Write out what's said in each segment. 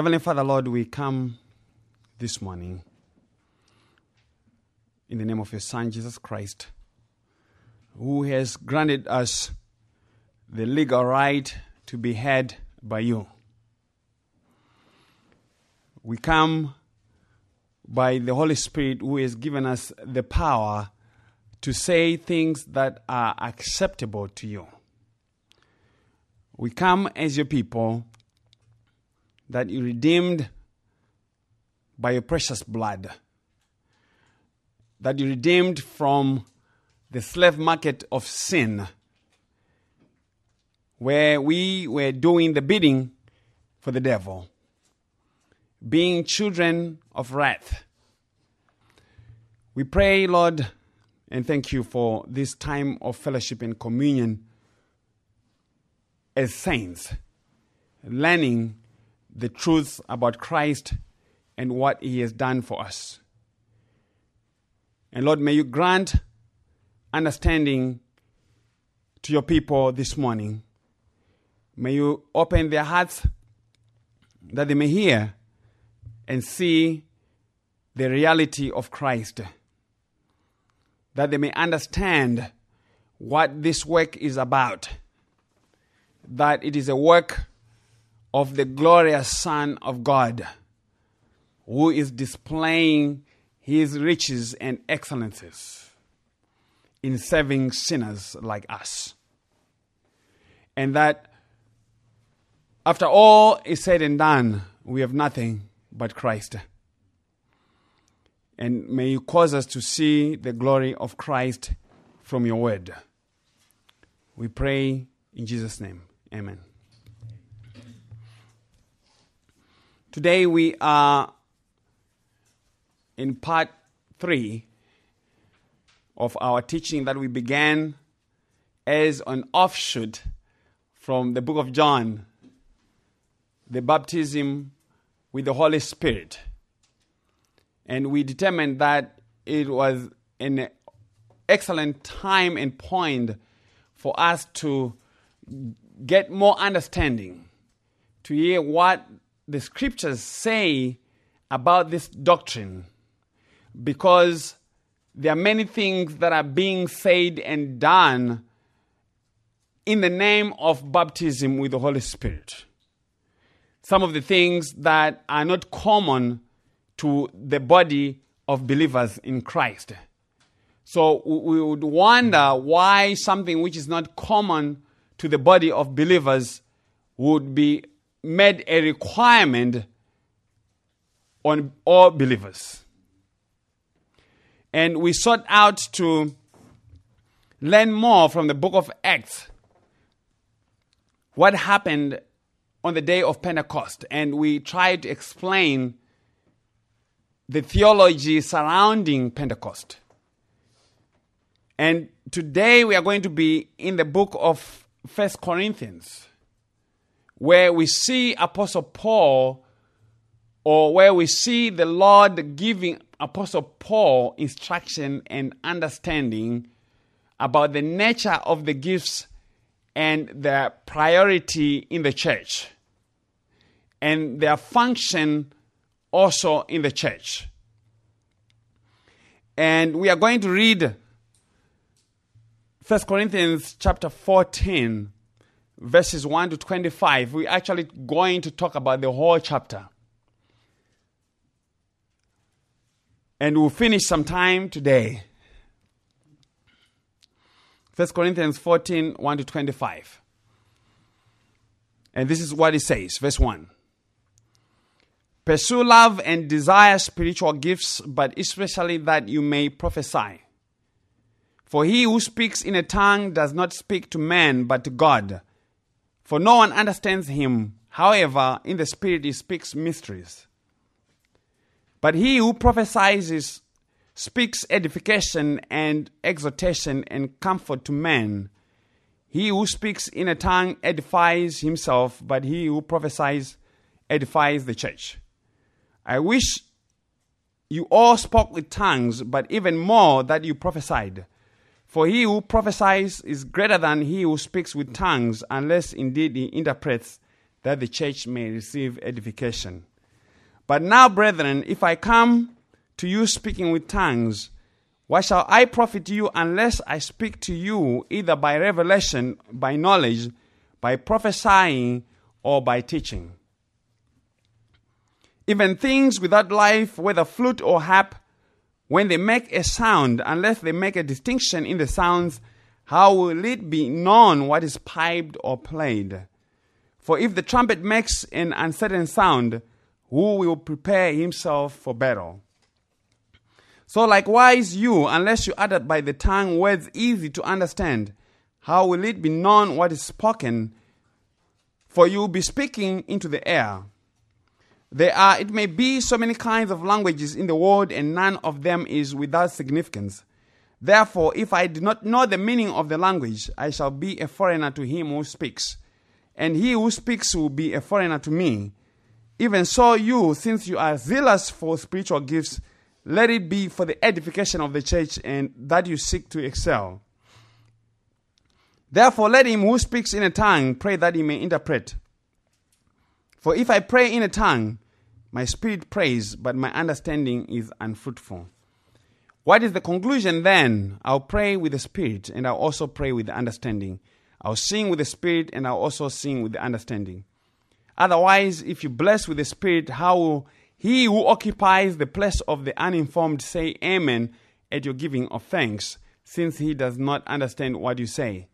Heavenly Father, Lord, we come this morning in the name of your Son, Jesus Christ, who has granted us the legal right to be heard by you. We come by the Holy Spirit, who has given us the power to say things that are acceptable to you. We come as your people that you redeemed by your precious blood, that you redeemed from the slave market of sin, where we were doing the bidding for the devil, being children of wrath. We pray, Lord, and thank you for this time of fellowship and communion as saints, learning the truth about Christ and what He has done for us. And Lord, may you grant understanding to your people this morning. May you open their hearts that they may hear and see the reality of Christ, that they may understand what this work is about, that it is a work of the glorious Son of God who is displaying his riches and excellences in saving sinners like us. And that after all is said and done, we have nothing but Christ. And may you cause us to see the glory of Christ from your word. We pray in Jesus' name. Amen. Today we are in part three of our teaching that we began as an offshoot from the book of John, the baptism with the Holy Spirit. And we determined that it was an excellent time and point for us to get more understanding, to hear what the scriptures say about this doctrine because there are many things that are being said and done in the name of baptism with the Holy Spirit. Some of the things that are not common to the body of believers in Christ. So we would wonder why something which is not common to the body of believers would be made a requirement on all believers. And we sought out to learn more from the book of Acts what happened on the day of Pentecost. And we tried to explain the theology surrounding Pentecost. And today we are going to be in the book of First Corinthians where we see Apostle Paul or where we see the Lord giving Apostle Paul instruction and understanding about the nature of the gifts and their priority in the church and their function also in the church. And we are going to read 1 Corinthians chapter 14 verses 1 to 25, we're actually going to talk about the whole chapter. And we'll finish sometime today. 1 Corinthians 14 1 to 25. And this is what it says, verse 1. Pursue love and desire spiritual gifts, but especially that you may prophesy. For he who speaks in a tongue does not speak to man, but to God for no one understands him. However, in the Spirit he speaks mysteries. But he who prophesies speaks edification and exhortation and comfort to men. He who speaks in a tongue edifies himself, but he who prophesies edifies the church. I wish you all spoke with tongues, but even more that you prophesied. For he who prophesies is greater than he who speaks with tongues, unless indeed he interprets that the church may receive edification. But now, brethren, if I come to you speaking with tongues, what shall I profit you unless I speak to you either by revelation, by knowledge, by prophesying, or by teaching? Even things without life, whether flute or harp, when they make a sound, unless they make a distinction in the sounds, how will it be known what is piped or played? For if the trumpet makes an uncertain sound, who will prepare himself for battle? So likewise you, unless you utter by the tongue words easy to understand, how will it be known what is spoken? For you will be speaking into the air. There are, it may be, so many kinds of languages in the world, and none of them is without significance. Therefore, if I do not know the meaning of the language, I shall be a foreigner to him who speaks, and he who speaks will be a foreigner to me. Even so, you, since you are zealous for spiritual gifts, let it be for the edification of the church and that you seek to excel. Therefore, let him who speaks in a tongue pray that he may interpret. For if I pray in a tongue, my spirit prays, but my understanding is unfruitful. What is the conclusion then? I'll pray with the spirit, and I'll also pray with the understanding. I'll sing with the spirit, and I'll also sing with the understanding. Otherwise, if you bless with the spirit, how will he who occupies the place of the uninformed say Amen at your giving of thanks, since he does not understand what you say.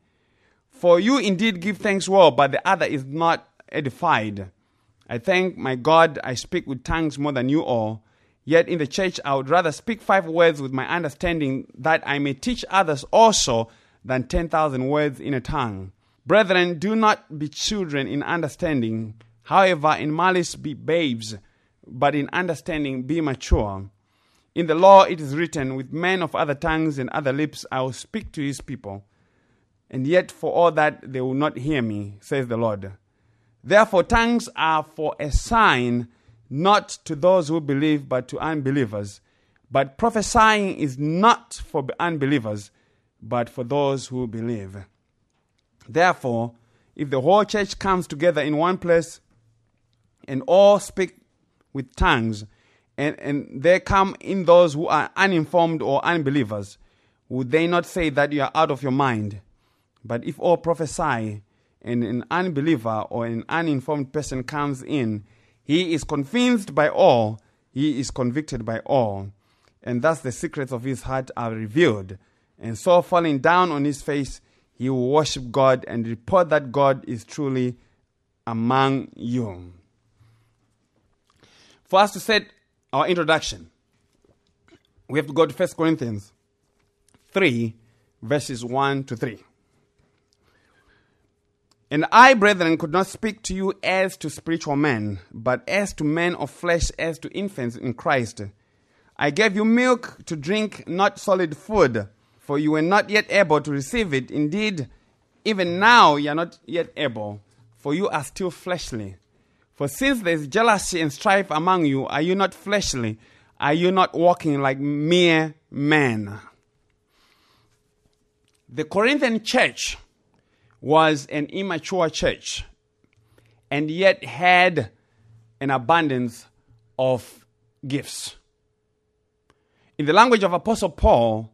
For you indeed give thanks well, but the other is not edified. I thank my God I speak with tongues more than you all. Yet in the church I would rather speak five words with my understanding that I may teach others also than ten thousand words in a tongue. Brethren, do not be children in understanding, however, in malice be babes but in understanding be mature. In the law it is written, With men of other tongues and other lips I will speak to his people. And yet for all that they will not hear me, says the Lord. Therefore, tongues are for a sign, not to those who believe, but to unbelievers. But prophesying is not for unbelievers, but for those who believe. Therefore, if the whole church comes together in one place and all speak with tongues, and, and there come in those who are uninformed or unbelievers, would they not say that you are out of your mind? But if all prophesy, and an unbeliever or an uninformed person comes in, he is convinced by all, he is convicted by all, and thus the secrets of his heart are revealed. And so, falling down on his face, he will worship God and report that God is truly among you. For us to set our introduction, we have to go to 1 Corinthians 3, verses 1 to 3. And I, brethren, could not speak to you as to spiritual men, but as to men of flesh, as to infants in Christ. I gave you milk to drink, not solid food, for you were not yet able to receive it. Indeed, even now you are not yet able, for you are still fleshly. For since there is jealousy and strife among you, are you not fleshly? Are you not walking like mere men? The Corinthian church was an immature church and yet had an abundance of gifts. In the language of Apostle Paul,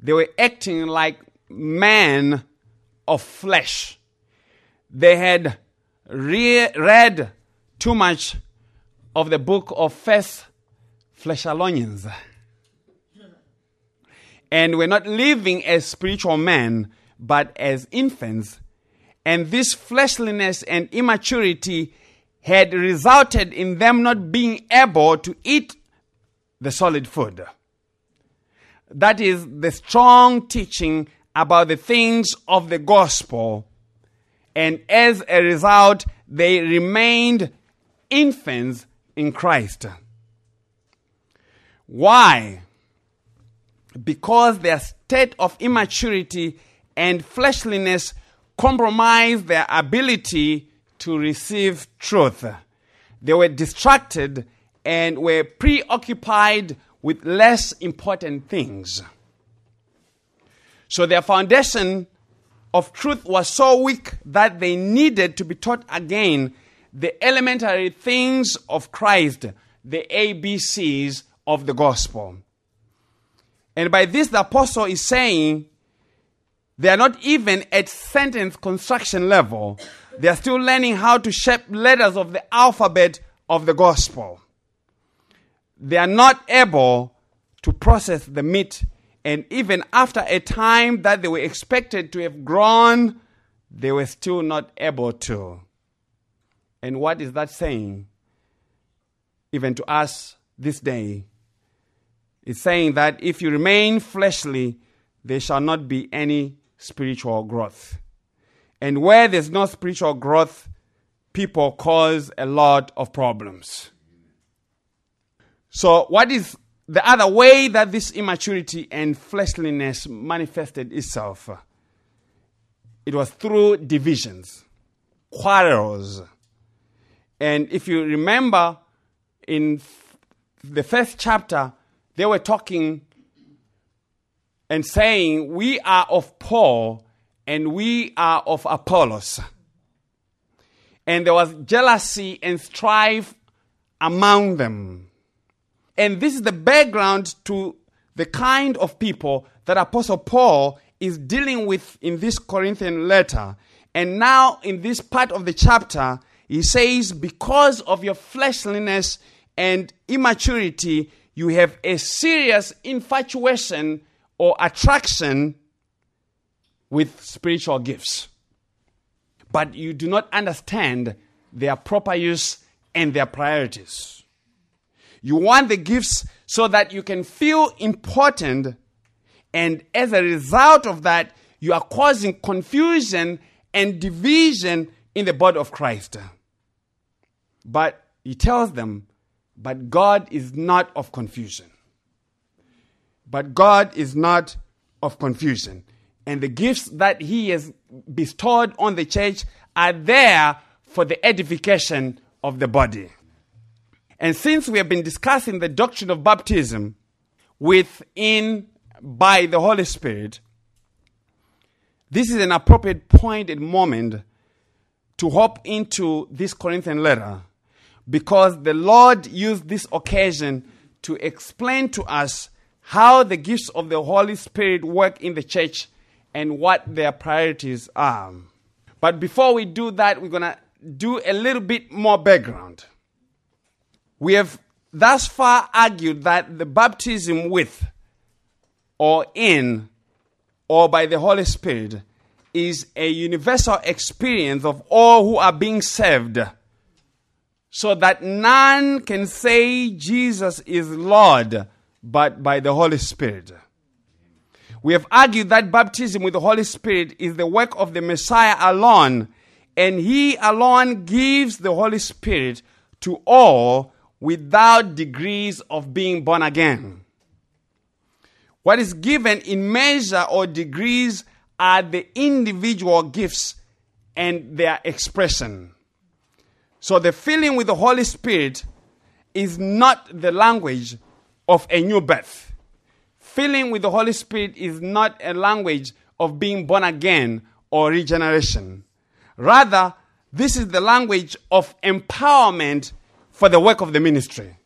they were acting like men of flesh. They had re- read too much of the book of First Thessalonians. And we're not living as spiritual men, but as infants. And this fleshliness and immaturity had resulted in them not being able to eat the solid food. That is the strong teaching about the things of the gospel and as a result, they remained infants in Christ. Why? Because their state of immaturity and fleshliness compromised their ability to receive truth. They were distracted and were preoccupied with less important things. So their foundation of truth was so weak that they needed to be taught again the elementary things of Christ, the ABCs of the gospel. And by this, the apostle is saying they are not even at sentence construction level. They are still learning how to shape letters of the alphabet of the gospel. They are not able to process the meat, and even after a time that they were expected to have grown, they were still not able to. And what is that saying? Even to us this day, it's saying that if you remain fleshly, there shall not be any spiritual growth. And where there's no spiritual growth, people cause a lot of problems. So, what is the other way that this immaturity and fleshliness manifested itself? It was through divisions, quarrels. And if you remember in the first chapter, they were talking and saying, We are of Paul and we are of Apollos. And there was jealousy and strife among them. And this is the background to the kind of people that Apostle Paul is dealing with in this Corinthian letter. And now, in this part of the chapter, he says, Because of your fleshliness and immaturity, you have a serious infatuation or attraction with spiritual gifts. But you do not understand their proper use and their priorities. You want the gifts so that you can feel important, and as a result of that, you are causing confusion and division in the body of Christ. But he tells them, but God is not of confusion. But God is not of confusion. And the gifts that He has bestowed on the church are there for the edification of the body. And since we have been discussing the doctrine of baptism within by the Holy Spirit, this is an appropriate point and moment to hop into this Corinthian letter because the Lord used this occasion to explain to us how the gifts of the Holy Spirit work in the church and what their priorities are. But before we do that, we're going to do a little bit more background. We have thus far argued that the baptism with or in or by the Holy Spirit is a universal experience of all who are being saved so that none can say Jesus is Lord but by the Holy Spirit. We have argued that baptism with the Holy Spirit is the work of the Messiah alone, and He alone gives the Holy Spirit to all without degrees of being born again. What is given in measure or degrees are the individual gifts and their expression. So the filling with the Holy Spirit is not the language of a new birth. Filling with the Holy Spirit is not a language of being born again or regeneration. Rather, this is the language of empowerment for the work of the ministry.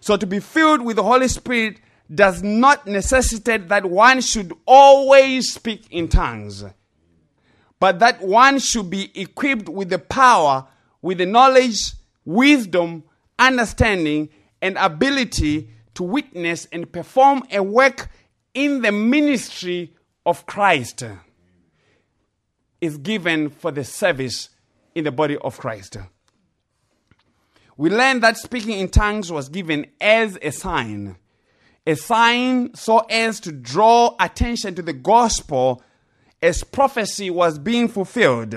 So, to be filled with the Holy Spirit does not necessitate that one should always speak in tongues, but that one should be equipped with the power with the knowledge, wisdom, understanding, and ability to witness and perform a work in the ministry of Christ is given for the service in the body of Christ. We learn that speaking in tongues was given as a sign, a sign so as to draw attention to the gospel as prophecy was being fulfilled.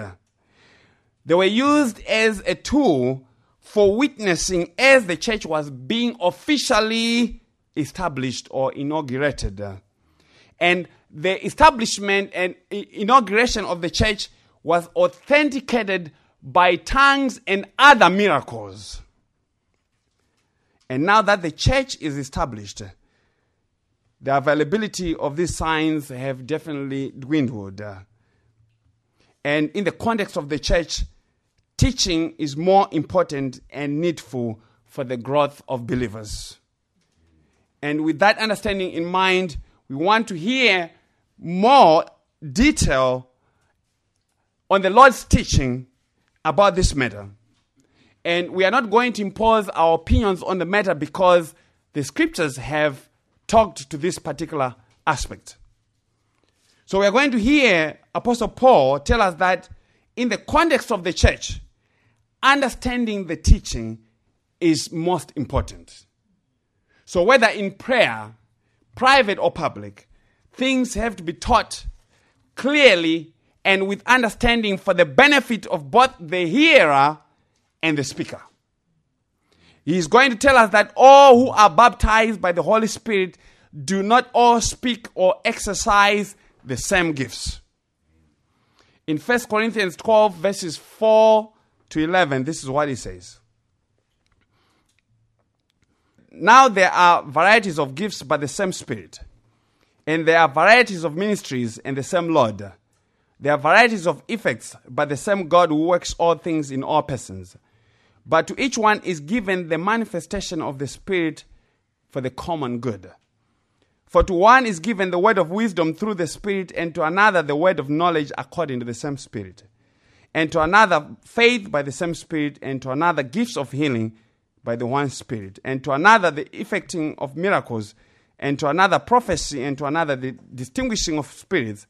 They were used as a tool for witnessing as the church was being officially established or inaugurated. And the establishment and inauguration of the church was authenticated by tongues and other miracles. And now that the church is established, the availability of these signs have definitely dwindled. And in the context of the church, teaching is more important and needful for the growth of believers. And with that understanding in mind, we want to hear more detail on the Lord's teaching about this matter. And we are not going to impose our opinions on the matter because the scriptures have talked to this particular aspect. So we are going to hear Apostle Paul tell us that in the context of the church, understanding the teaching is most important. So whether in prayer, private or public, things have to be taught clearly and with understanding for the benefit of both the hearer and the speaker. He is going to tell us that all who are baptized by the Holy Spirit do not all speak or exercise the same gifts. In 1 Corinthians 12, verses 4 to 11, this is what he says. Now there are varieties of gifts by the same Spirit, and there are varieties of ministries and the same Lord. There are varieties of effects by the same God who works all things in all persons. But to each one is given the manifestation of the Spirit for the common good. For to one is given the word of wisdom through the Spirit, and to another the word of knowledge according to the same Spirit, and to another faith by the same Spirit, and to another gifts of healing by the one Spirit, and to another the effecting of miracles, and to another prophecy, and to another the distinguishing of spirits,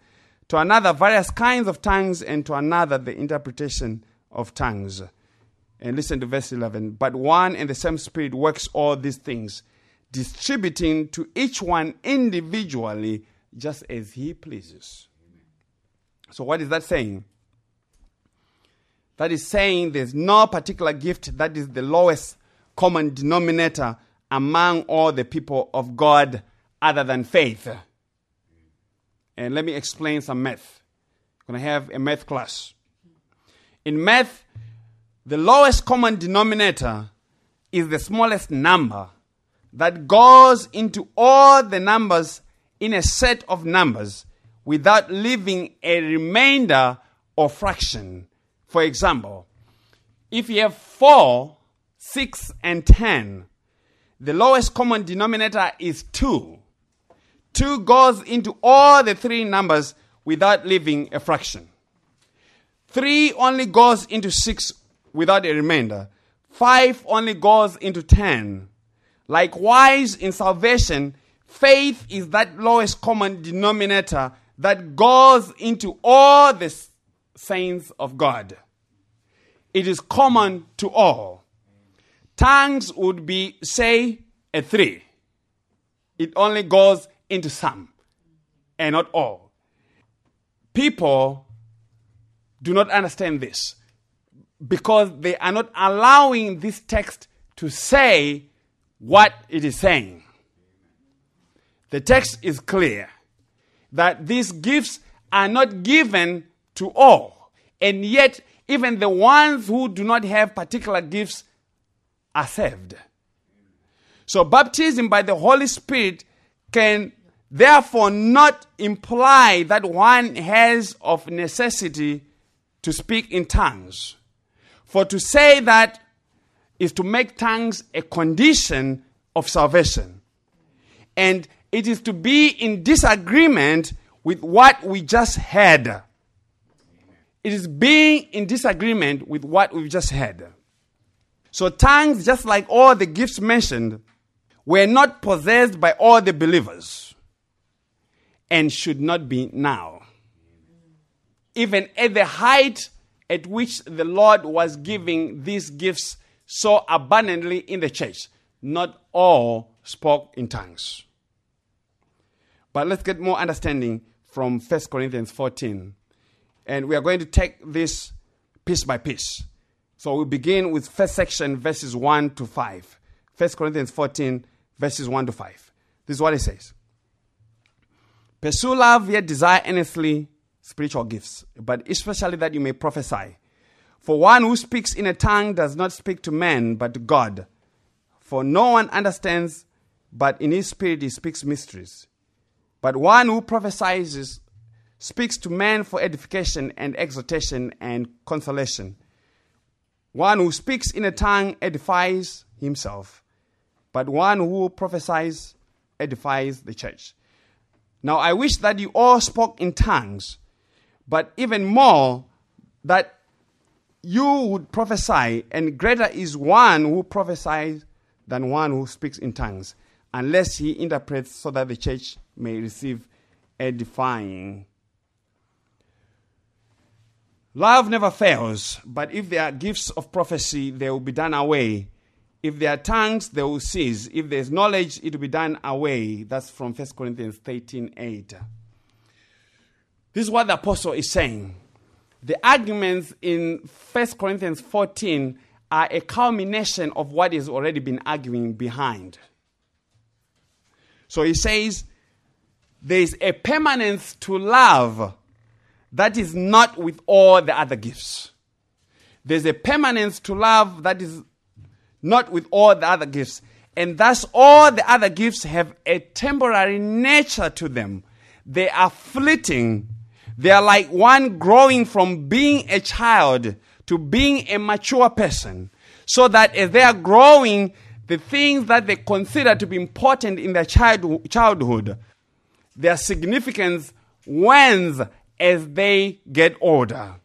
to another various kinds of tongues, and to another the interpretation of tongues. And listen to verse 11. But one and the same Spirit works all these things distributing to each one individually just as he pleases. So, what is that saying? That is saying there's no particular gift that is the lowest common denominator among all the people of God other than faith. And let me explain some math. I'm going to have a math class. In math, the lowest common denominator is the smallest number that goes into all the numbers in a set of numbers without leaving a remainder or fraction. For example, if you have 4, 6, and 10, the lowest common denominator is 2. 2 goes into all the three numbers without leaving a fraction. 3 only goes into 6 without a remainder. 5 only goes into 10. Likewise, in salvation, faith is that lowest common denominator that goes into all the saints of God. It is common to all. Tongues would be, say, a three. It only goes into some and not all. People do not understand this because they are not allowing this text to say what it is saying. The text is clear that these gifts are not given to all, and yet, even the ones who do not have particular gifts are saved. So, baptism by the Holy Spirit can therefore not imply that one has of necessity to speak in tongues. For to say that is to make tongues a condition of salvation. And it is to be in disagreement with what we just had. It is being in disagreement with what we've just had. So, tongues, just like all the gifts mentioned, were not possessed by all the believers and should not be now. Even at the height at which the Lord was giving these gifts so abundantly in the church. Not all spoke in tongues. But let's get more understanding from 1 Corinthians 14. And we are going to take this piece by piece. So we begin with first section, verses 1 to 5. 1 Corinthians 14, verses 1 to 5. This is what it says. Pursue love, yet desire earnestly spiritual gifts, but especially that you may prophesy. For one who speaks in a tongue does not speak to men, but to God. For no one understands, but in his spirit he speaks mysteries. But one who prophesies speaks to men for edification and exhortation and consolation. One who speaks in a tongue edifies himself, but one who prophesies edifies the church. Now, I wish that you all spoke in tongues, but even more that you would prophesy, and greater is one who prophesies than one who speaks in tongues, unless he interprets so that the church may receive edifying. Love never fails, but if there are gifts of prophecy, they will be done away. If there are tongues, they will cease. If there's knowledge, it will be done away. That's from 1 Corinthians 13 8. This is what the apostle is saying. The arguments in 1 Corinthians 14 are a culmination of what has already been arguing behind. So he says, there is a permanence to love that is not with all the other gifts. There's a permanence to love that is not with all the other gifts. And thus, all the other gifts have a temporary nature to them. They are fleeting. They are like one growing from being a child to being a mature person. So that as they are growing, the things that they consider to be important in their child, childhood, their significance wanes as they get older.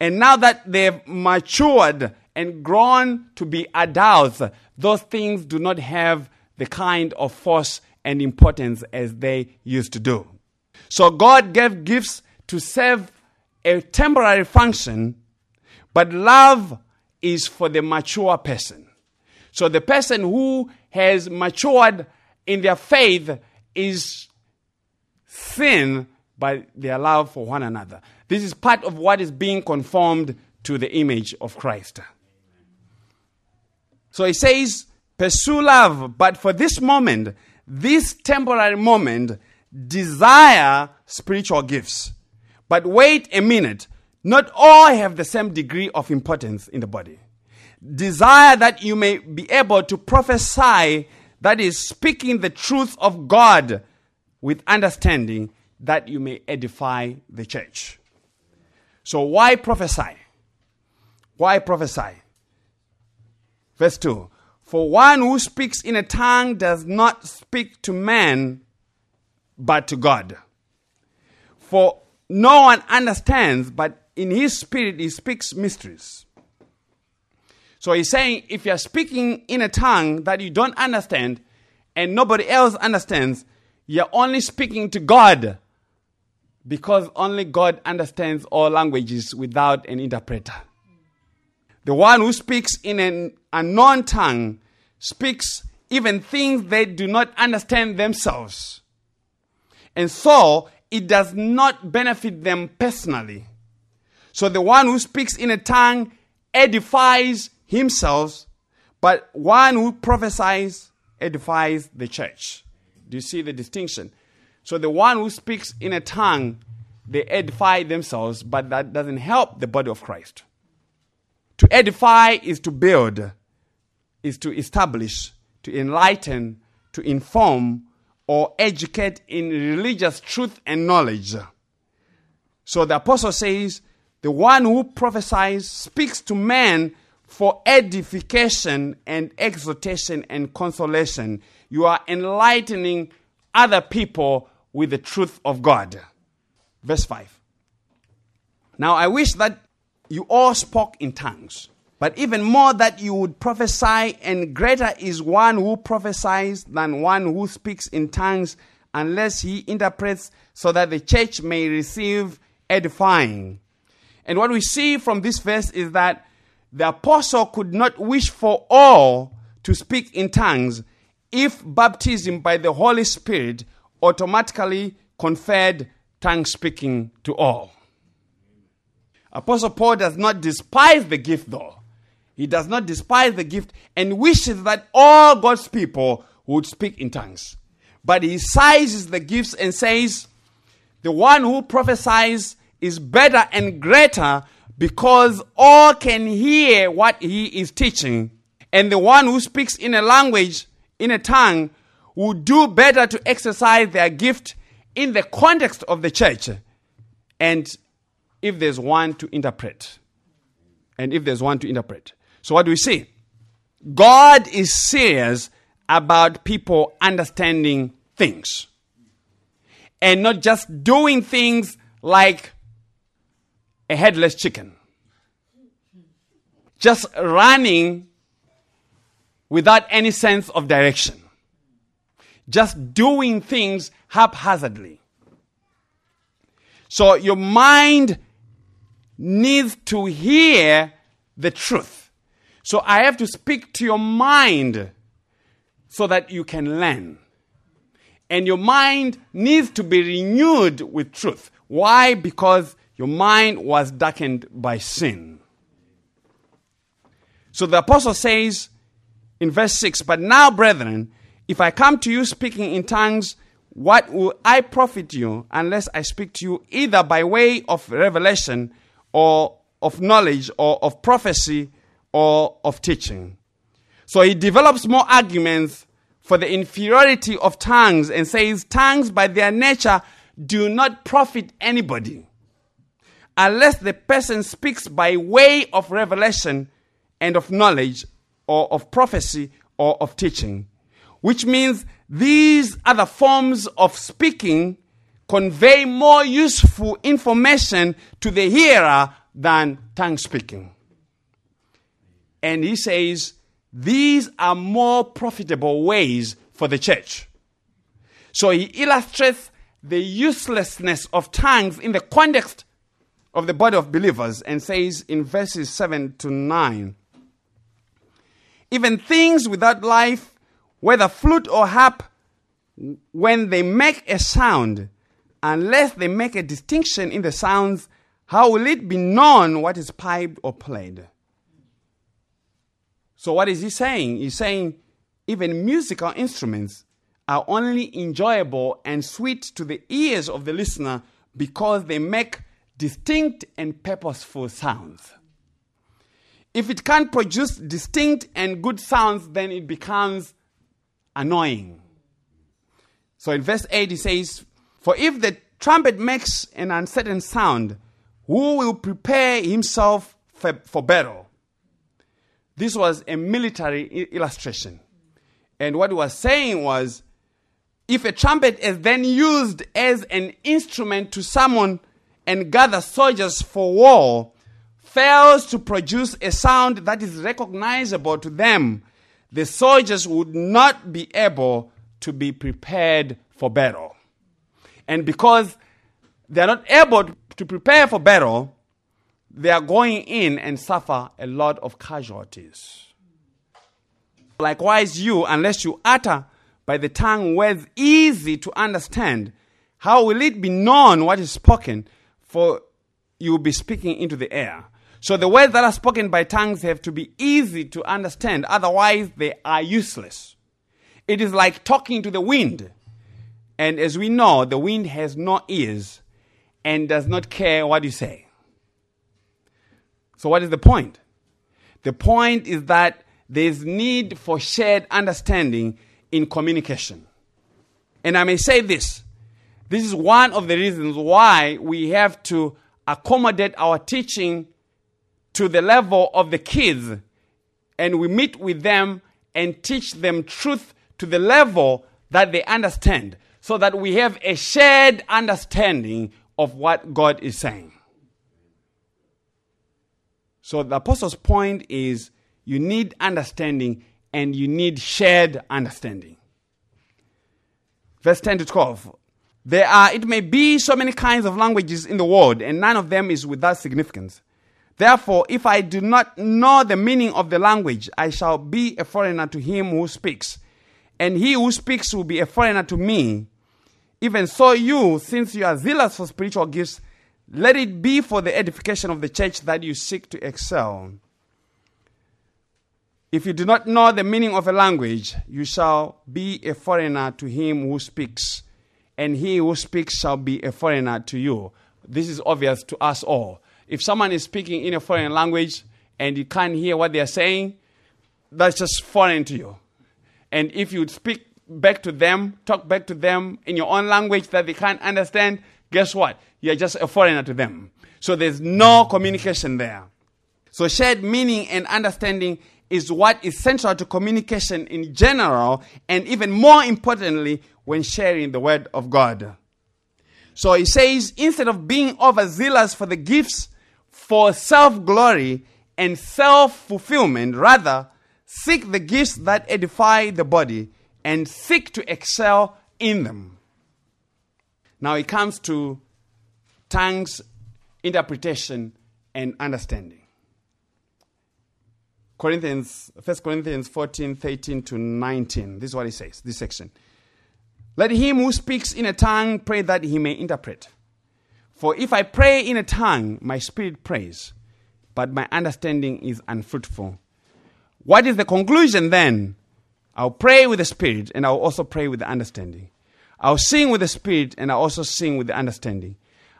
And now that they've matured and grown to be adults, those things do not have the kind of force and importance as they used to do. So God gave gifts to serve a temporary function, but love is for the mature person. So the person who has matured in their faith is sin by their love for one another. This is part of what is being conformed to the image of Christ. So he says, pursue love, but for this moment, this temporary moment, desire spiritual gifts. But wait a minute, not all have the same degree of importance in the body. Desire that you may be able to prophesy, that is, speaking the truth of God with understanding that you may edify the church. So, why prophesy? Why prophesy? Verse 2 For one who speaks in a tongue does not speak to man, but to God. For no one understands, but in his spirit he speaks mysteries. So he's saying if you're speaking in a tongue that you don't understand and nobody else understands, you're only speaking to God because only God understands all languages without an interpreter. The one who speaks in an unknown tongue speaks even things they do not understand themselves. And so it does not benefit them personally. So the one who speaks in a tongue edifies himself, but one who prophesies edifies the church. Do you see the distinction? So the one who speaks in a tongue, they edify themselves, but that doesn't help the body of Christ. To edify is to build, is to establish, to enlighten, to inform, or educate in religious truth and knowledge. So the apostle says, the one who prophesies speaks to men for edification and exhortation and consolation. You are enlightening other people with the truth of God. Verse 5. Now I wish that you all spoke in tongues, but even more that you would prophesy, and greater is one who prophesies than one who speaks in tongues, unless he interprets, so that the church may receive edifying. And what we see from this verse is that the apostle could not wish for all to speak in tongues if baptism by the Holy Spirit automatically conferred tongue speaking to all. Apostle Paul does not despise the gift, though. He does not despise the gift and wishes that all God's people would speak in tongues. But he sizes the gifts and says, The one who prophesies is better and greater because all can hear what he is teaching. And the one who speaks in a language, in a tongue, would do better to exercise their gift in the context of the church and if there's one to interpret. And if there's one to interpret. So, what do we see? God is serious about people understanding things and not just doing things like a headless chicken. Just running without any sense of direction. Just doing things haphazardly. So your mind needs to hear the truth. So I have to speak to your mind so that you can learn. And your mind needs to be renewed with truth. Why? Because your mind was darkened by sin. So the apostle says in verse 6 But now, brethren, if I come to you speaking in tongues, what will I profit you unless I speak to you either by way of revelation or of knowledge or of prophecy or of teaching? So he develops more arguments for the inferiority of tongues and says, Tongues by their nature do not profit anybody unless the person speaks by way of revelation and of knowledge or of prophecy or of teaching. Which means these other forms of speaking convey more useful information to the hearer than tongue speaking. And he says these are more profitable ways for the church. So he illustrates the uselessness of tongues in the context of the body of believers and says in verses 7 to 9 even things without life, whether flute or harp, when they make a sound, unless they make a distinction in the sounds, how will it be known what is piped or played? So, what is he saying? He's saying even musical instruments are only enjoyable and sweet to the ears of the listener because they make distinct and purposeful sounds. If it can't produce distinct and good sounds, then it becomes annoying. So in verse 8, he says, For if the trumpet makes an uncertain sound, who will prepare himself for, for battle? This was a military illustration. And what he was saying was if a trumpet is then used as an instrument to summon and gather soldiers for war, fails to produce a sound that is recognizable to them, the soldiers would not be able to be prepared for battle. And because they are not able to prepare for battle, they are going in and suffer a lot of casualties. Likewise, you, unless you utter by the tongue words easy to understand, how will it be known what is spoken? For you will be speaking into the air. So the words that are spoken by tongues have to be easy to understand, otherwise, they are useless. It is like talking to the wind. And as we know, the wind has no ears and does not care what you say. So, what is the point? The point is that there is need for shared understanding in communication. And I may say this this is one of the reasons why we have to accommodate our teaching to the level of the kids and we meet with them and teach them truth to the level that they understand so that we have a shared understanding of what God is saying. So the apostle's point is you need understanding and you need shared understanding. Verse 10 to 12. There are, it may be, so many kinds of languages in the world, and none of them is without significance. Therefore, if I do not know the meaning of the language, I shall be a foreigner to him who speaks, and he who speaks will be a foreigner to me. Even so, you, since you are zealous for spiritual gifts, let it be for the edification of the church that you seek to excel. If you do not know the meaning of a language, you shall be a foreigner to him who speaks, and he who speaks shall be a foreigner to you. This is obvious to us all if someone is speaking in a foreign language and you can't hear what they're saying, that's just foreign to you. And if you speak back to them, talk back to them in your own language that they can't understand, guess what? You're just a foreigner to them. So there's no communication there. So shared meaning and understanding is what is central to communication in general, and even more importantly, when sharing the word of God. So he says, instead of being overzealous for the gifts for self glory and self fulfillment, rather seek the gifts that edify the body and seek to excel in them. Now it comes to tongues interpretation and understanding. Corinthians, 1 Corinthians 14, 13 to 19. This is what he says, this section. Let him who speaks in a tongue pray that he may interpret. For if I pray in a tongue, my spirit prays, but my understanding is unfruitful. What is the conclusion then? I'll pray with the spirit, and I'll also pray with the understanding. I'll sing with the spirit, and I'll also sing with the understanding.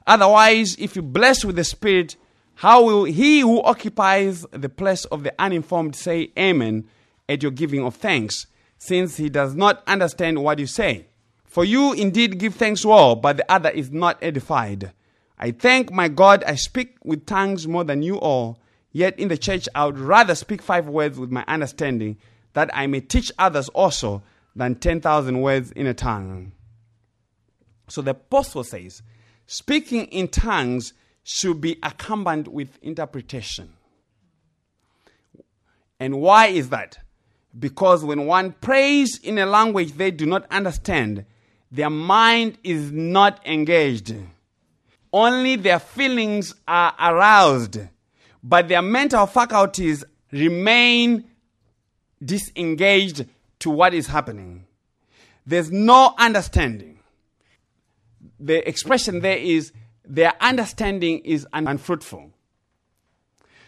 Otherwise, if you bless with the spirit, how will he who occupies the place of the uninformed say amen at your giving of thanks, since he does not understand what you say? For you indeed give thanks well, but the other is not edified. I thank my God I speak with tongues more than you all, yet in the church I would rather speak five words with my understanding, that I may teach others also, than 10,000 words in a tongue. So the apostle says, speaking in tongues should be accompanied with interpretation. And why is that? Because when one prays in a language they do not understand, their mind is not engaged. Only their feelings are aroused, but their mental faculties remain disengaged to what is happening. There's no understanding. The expression there is their understanding is unfruitful.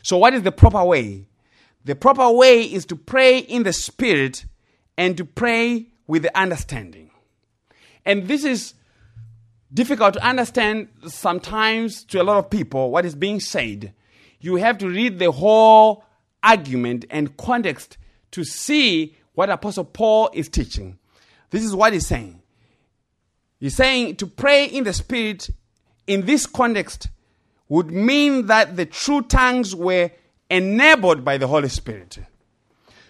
So, what is the proper way? The proper way is to pray in the Spirit and to pray with the understanding. And this is difficult to understand sometimes to a lot of people what is being said. You have to read the whole argument and context to see what Apostle Paul is teaching. This is what he's saying. He's saying to pray in the Spirit in this context would mean that the true tongues were enabled by the Holy Spirit.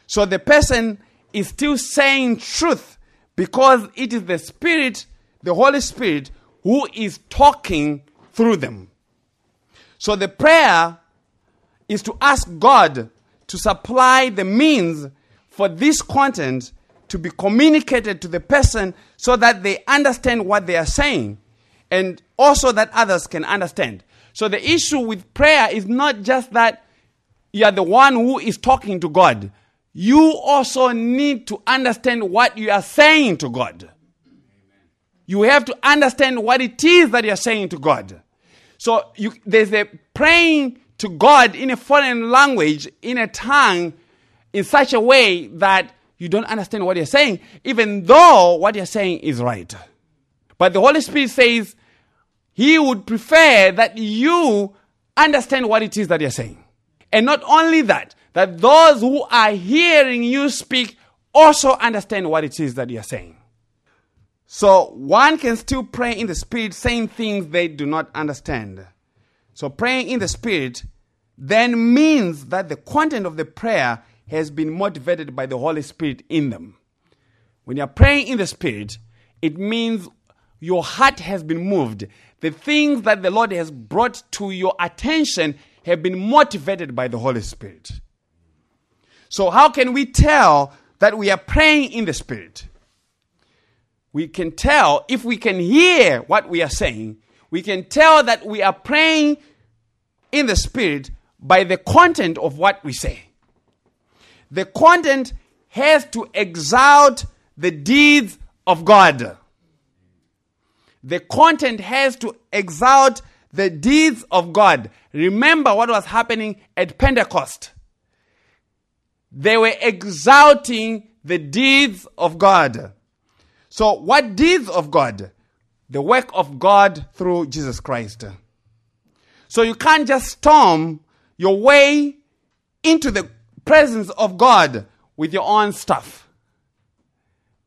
So the person is still saying truth because it is the Spirit, the Holy Spirit, who is talking through them. So the prayer is to ask God to supply the means for this content to be communicated to the person so that they understand what they are saying and also that others can understand. So the issue with prayer is not just that you are the one who is talking to God, you also need to understand what you are saying to God. You have to understand what it is that you're saying to God. So you, there's a praying to God in a foreign language, in a tongue, in such a way that you don't understand what you're saying, even though what you're saying is right. But the Holy Spirit says He would prefer that you understand what it is that you're saying. And not only that, that those who are hearing you speak also understand what it is that you're saying. So one can still pray in the Spirit, saying things they do not understand. So praying in the Spirit then means that the content of the prayer has been motivated by the Holy Spirit in them. When you're praying in the Spirit, it means your heart has been moved. The things that the Lord has brought to your attention have been motivated by the Holy Spirit. So, how can we tell that we are praying in the Spirit? We can tell if we can hear what we are saying, we can tell that we are praying in the Spirit by the content of what we say. The content has to exalt the deeds of God. The content has to exalt the deeds of God. Remember what was happening at Pentecost. They were exalting the deeds of God. So, what deeds of God? The work of God through Jesus Christ. So, you can't just storm your way into the presence of God with your own stuff.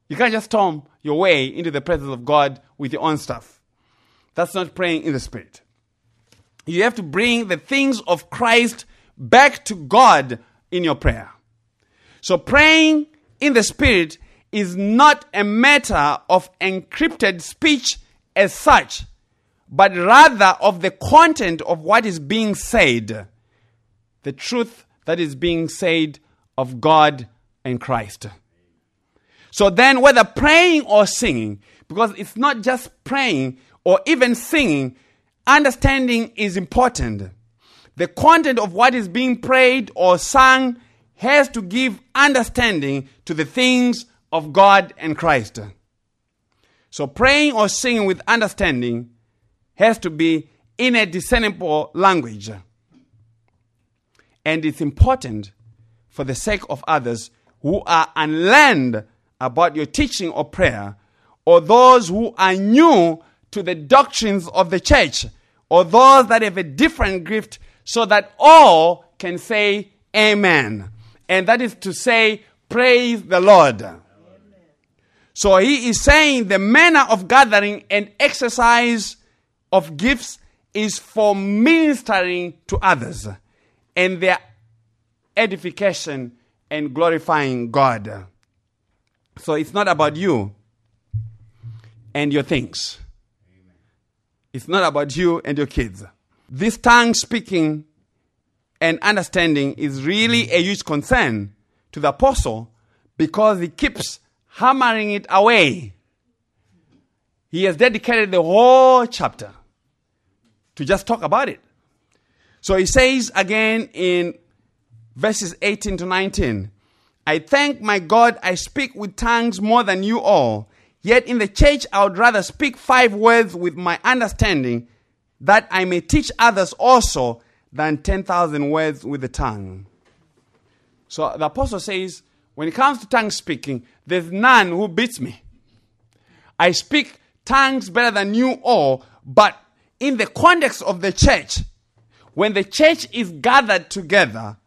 You can't just storm your way into the presence of God with your own stuff. That's not praying in the Spirit. You have to bring the things of Christ back to God in your prayer. So praying in the Spirit is not a matter of encrypted speech as such, but rather of the content of what is being said, the truth that is being said of God and Christ. So then, whether praying or singing, because it's not just praying or even singing, understanding is important. The content of what is being prayed or sung has to give understanding to the things of God and Christ. So praying or singing with understanding has to be in a discernible language. And it's important for the sake of others who are unlearned about your teaching or prayer, or those who are new to the doctrines of the church, or those that have a different gift, so that all can say Amen. And that is to say, Praise the Lord. So he is saying the manner of gathering and exercise of gifts is for ministering to others and their edification and glorifying God. So it's not about you and your things. It's not about you and your kids. This tongue speaking and understanding is really a huge concern to the apostle because he keeps hammering it away. He has dedicated the whole chapter to just talk about it. So he says again in verses 18 to 19 I thank my God I speak with tongues more than you all. Yet in the church I would rather speak five words with my understanding that I may teach others also than 10,000 words with the tongue. So the apostle says, when it comes to tongue speaking, there's none who beats me. I speak tongues better than you all, but in the context of the church, when the church is gathered together,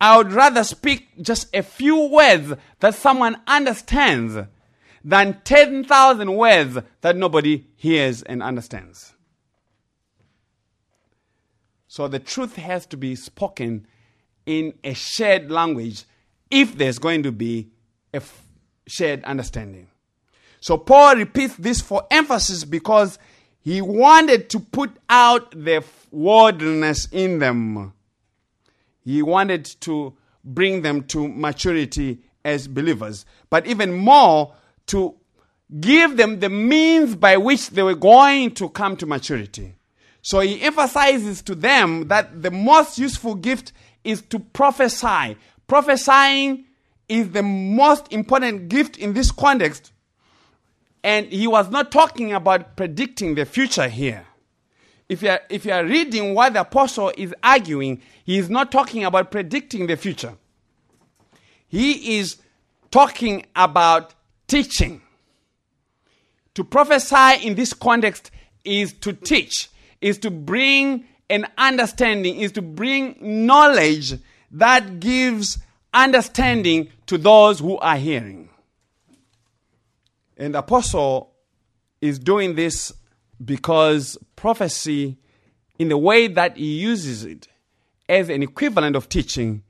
I would rather speak just a few words that someone understands than 10,000 words that nobody hears and understands. So the truth has to be spoken in a shared language if there's going to be a f- shared understanding. So Paul repeats this for emphasis because he wanted to put out the worldliness in them. He wanted to bring them to maturity as believers, but even more to give them the means by which they were going to come to maturity. So he emphasizes to them that the most useful gift is to prophesy. Prophesying is the most important gift in this context. And he was not talking about predicting the future here. If you, are, if you are reading what the apostle is arguing, he is not talking about predicting the future. He is talking about teaching. To prophesy in this context is to teach, is to bring an understanding, is to bring knowledge that gives understanding to those who are hearing. And the apostle is doing this because prophecy, in the way that he uses it as an equivalent of teaching,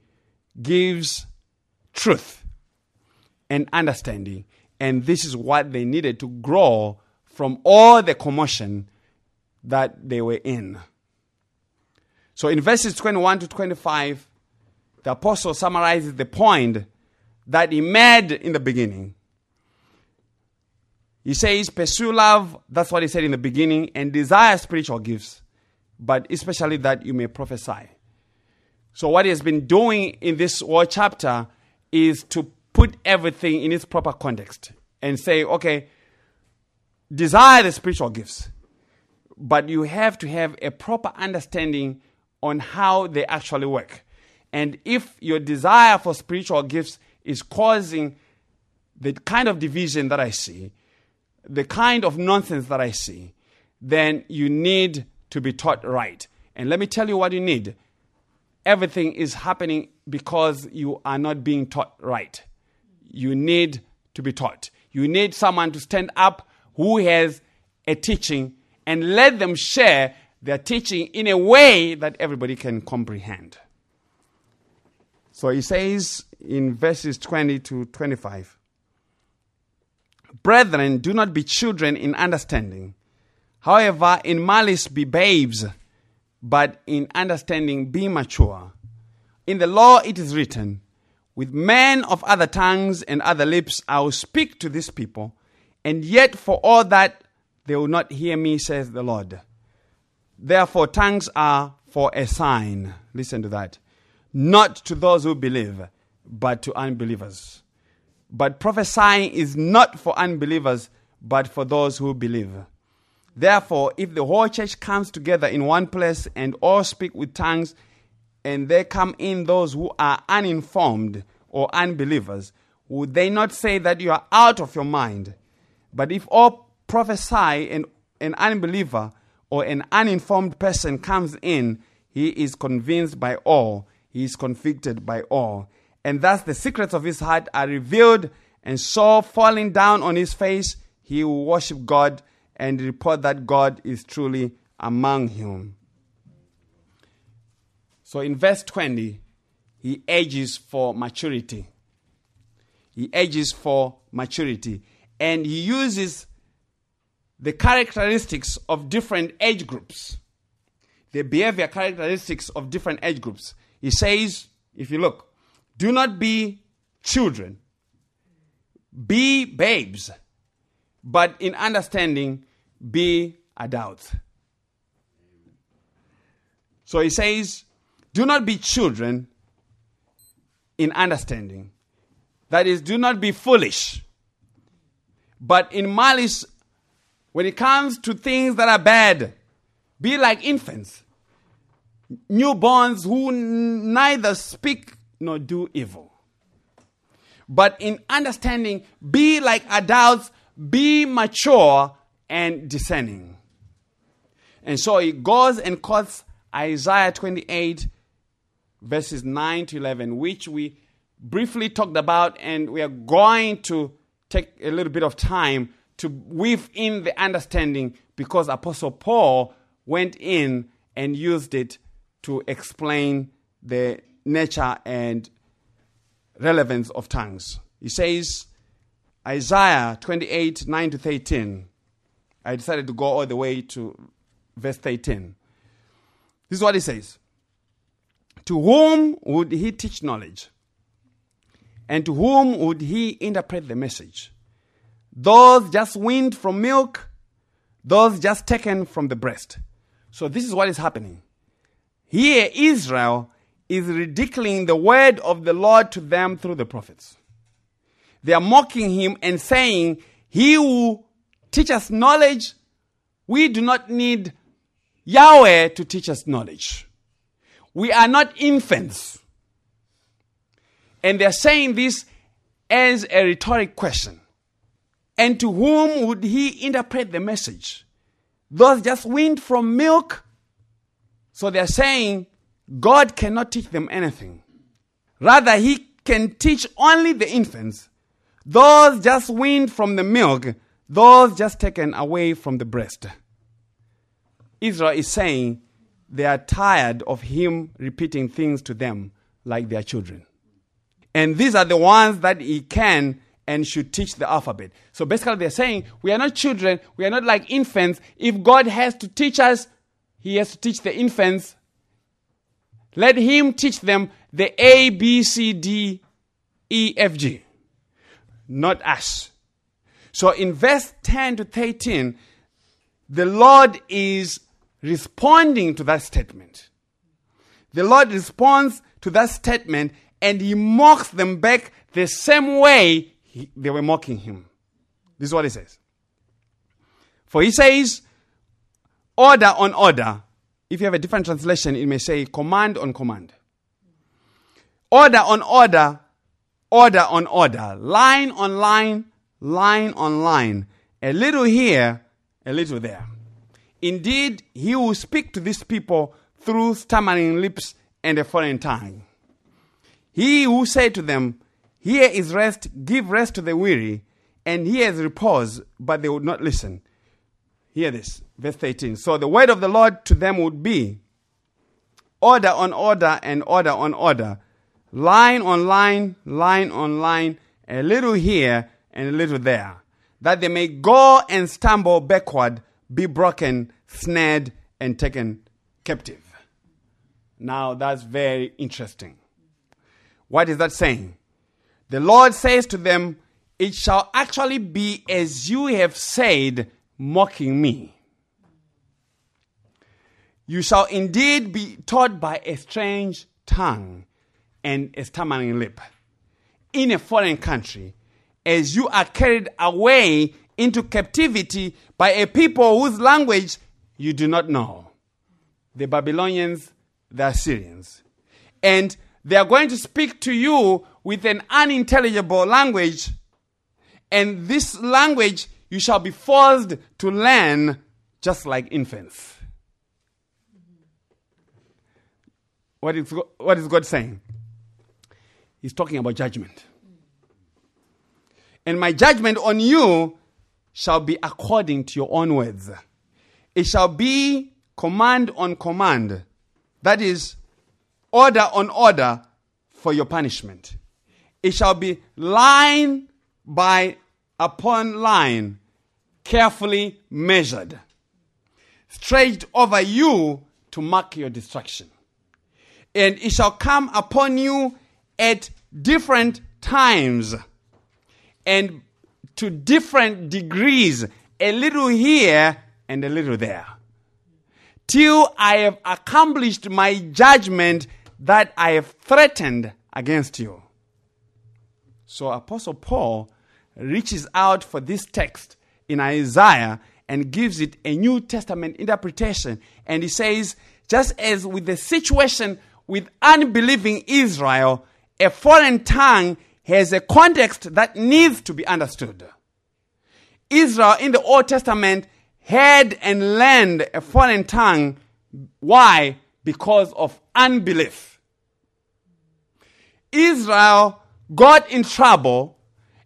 gives truth and understanding. And this is what they needed to grow from all the commotion that they were in. So in verses 21 to 25, the apostle summarizes the point that he made in the beginning. He says, Pursue love, that's what he said in the beginning, and desire spiritual gifts, but especially that you may prophesy. So, what he has been doing in this whole chapter is to put everything in its proper context and say, okay, desire the spiritual gifts, but you have to have a proper understanding on how they actually work. And if your desire for spiritual gifts is causing the kind of division that I see, the kind of nonsense that I see, then you need to be taught right. And let me tell you what you need. Everything is happening because you are not being taught right. You need to be taught. You need someone to stand up who has a teaching and let them share their teaching in a way that everybody can comprehend. So he says in verses 20 to 25 Brethren, do not be children in understanding. However, in malice be babes, but in understanding be mature. In the law it is written, With men of other tongues and other lips I will speak to this people, and yet for all that they will not hear me, says the Lord. Therefore, tongues are for a sign. Listen to that. Not to those who believe, but to unbelievers. But prophesying is not for unbelievers, but for those who believe. Therefore, if the whole church comes together in one place and all speak with tongues, and there come in those who are uninformed or unbelievers, would they not say that you are out of your mind? But if all prophesy and an unbeliever or an uninformed person comes in, he is convinced by all, he is convicted by all. And thus the secrets of his heart are revealed, and so falling down on his face, he will worship God and report that God is truly among him. So in verse 20, he ages for maturity. He ages for maturity. And he uses the characteristics of different age groups, the behavior characteristics of different age groups. He says, if you look, do not be children, be babes, but in understanding, be adults. So he says, do not be children in understanding. That is, do not be foolish. But in malice, when it comes to things that are bad, be like infants, newborns who neither speak nor do evil. But in understanding, be like adults, be mature and discerning. And so he goes and quotes Isaiah 28, verses 9 to 11, which we briefly talked about, and we are going to take a little bit of time to weave in the understanding because Apostle Paul went in and used it to explain the nature and relevance of tongues. He says, Isaiah 28 9 to 13. I decided to go all the way to verse 13. This is what he says To whom would he teach knowledge? And to whom would he interpret the message? Those just weaned from milk, those just taken from the breast. So this is what is happening. Here, Israel is ridiculing the word of the Lord to them through the prophets. They are mocking him and saying, He who teach us knowledge, we do not need Yahweh to teach us knowledge. We are not infants. And they're saying this as a rhetoric question. And to whom would he interpret the message? Those just weaned from milk? So they're saying God cannot teach them anything. Rather, He can teach only the infants, those just weaned from the milk, those just taken away from the breast. Israel is saying they are tired of Him repeating things to them like their children. And these are the ones that He can and should teach the alphabet. So basically, they're saying we are not children, we are not like infants. If God has to teach us, He has to teach the infants let him teach them the A, B, C, D, E, F, G, not us. So in verse 10 to 13, the Lord is responding to that statement. The Lord responds to that statement and he mocks them back the same way he, they were mocking him. This is what he says. For he says, order on order, if you have a different translation, it may say command on command. Order on order, order on order, line on line, line on line. A little here, a little there. Indeed, he will speak to these people through stammering lips and a foreign tongue. He who said to them, Here is rest, give rest to the weary, and here is repose, but they would not listen. Hear this, verse 13. So the word of the Lord to them would be order on order and order on order, line on line, line on line, a little here and a little there, that they may go and stumble backward, be broken, snared, and taken captive. Now that's very interesting. What is that saying? The Lord says to them, It shall actually be as you have said, mocking me. You shall indeed be taught by a strange tongue and a stammering lip in a foreign country as you are carried away into captivity by a people whose language you do not know the Babylonians, the Assyrians. And they are going to speak to you with an unintelligible language, and this language you shall be forced to learn just like infants. What is, what is God saying? He's talking about judgment. And my judgment on you shall be according to your own words. It shall be command on command. That is, order on order for your punishment. It shall be line by upon line, carefully measured, stretched over you to mark your destruction. And it shall come upon you at different times and to different degrees, a little here and a little there, till I have accomplished my judgment that I have threatened against you. So, Apostle Paul reaches out for this text in Isaiah and gives it a New Testament interpretation. And he says, just as with the situation with unbelieving Israel, a foreign tongue has a context that needs to be understood. Israel in the Old Testament had and learned a foreign tongue. Why? Because of unbelief. Israel got in trouble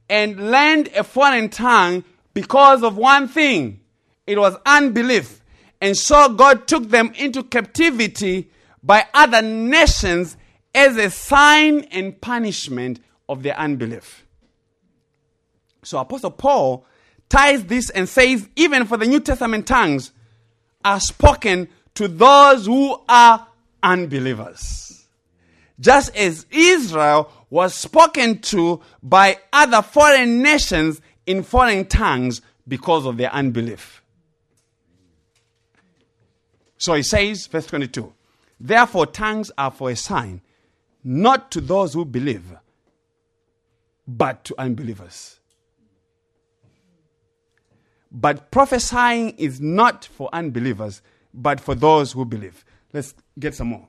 and learned a foreign tongue because of one thing it was unbelief. And so God took them into captivity by other nations as a sign and punishment of their unbelief. So Apostle Paul ties this and says, even for the New Testament tongues are spoken to those who are unbelievers. Just as Israel was spoken to by other foreign nations in foreign tongues because of their unbelief. So he says, verse 22 Therefore, tongues are for a sign, not to those who believe, but to unbelievers. But prophesying is not for unbelievers, but for those who believe. Let's get some more.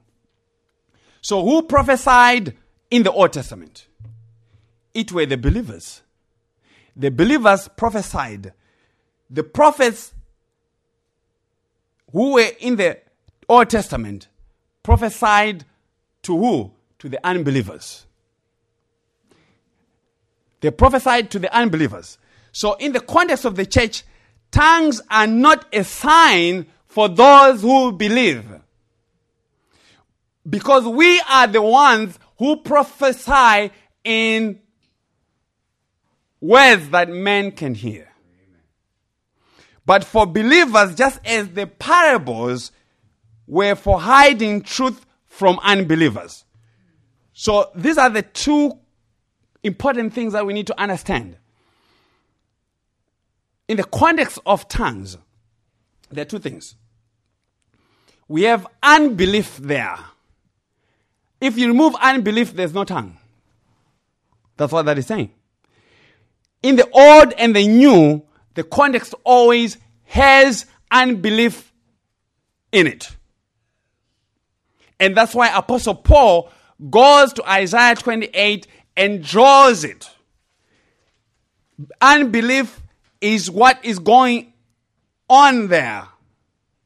So, who prophesied in the Old Testament? It were the believers. The believers prophesied. The prophets who were in the Old Testament prophesied to who? To the unbelievers. They prophesied to the unbelievers. So, in the context of the church, tongues are not a sign for those who believe. Because we are the ones who prophesy in words that men can hear. But for believers, just as the parables were for hiding truth from unbelievers. So these are the two important things that we need to understand. In the context of tongues, there are two things. We have unbelief there. If you remove unbelief, there's no tongue. That's what that is saying. In the old and the new, the context always has unbelief in it. And that's why Apostle Paul goes to Isaiah 28 and draws it. Unbelief is what is going on there.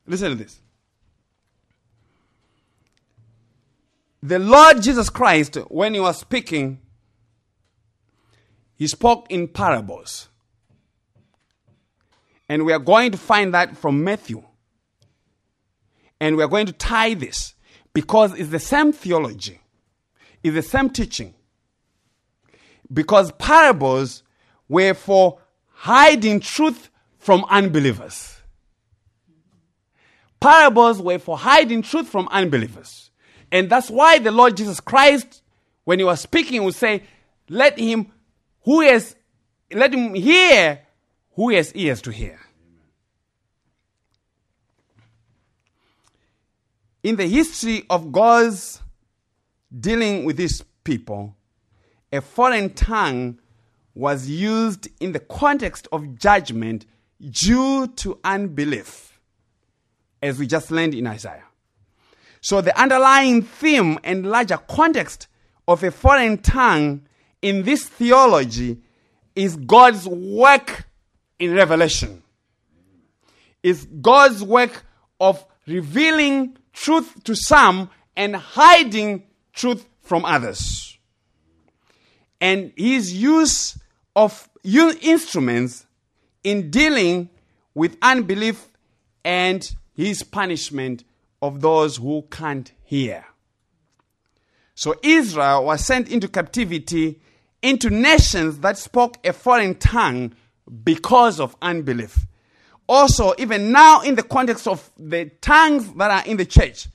Listen to this. The Lord Jesus Christ, when he was speaking, he spoke in parables. And we are going to find that from Matthew. And we are going to tie this because it's the same theology, it's the same teaching. Because parables were for hiding truth from unbelievers. Parables were for hiding truth from unbelievers. And that's why the Lord Jesus Christ, when he was speaking, would say, Let him who has let him hear who has ears to hear. In the history of God's dealing with his people, a foreign tongue was used in the context of judgment due to unbelief, as we just learned in Isaiah. So, the underlying theme and larger context of a foreign tongue in this theology is God's work in revelation. Is God's work of revealing truth to some and hiding truth from others. And his use of instruments in dealing with unbelief and his punishment of those who can't hear. So Israel was sent into captivity into nations that spoke a foreign tongue because of unbelief. Also, even now, in the context of the tongues that are in the church,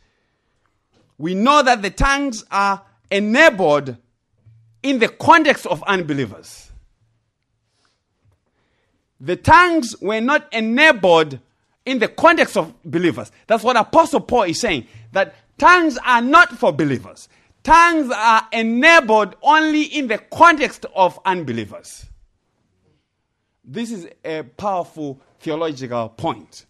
we know that the tongues are enabled in the context of unbelievers. The tongues were not enabled in the context of believers. That's what Apostle Paul is saying that tongues are not for believers. Tongues are enabled only in the context of unbelievers. This is a powerful theological point.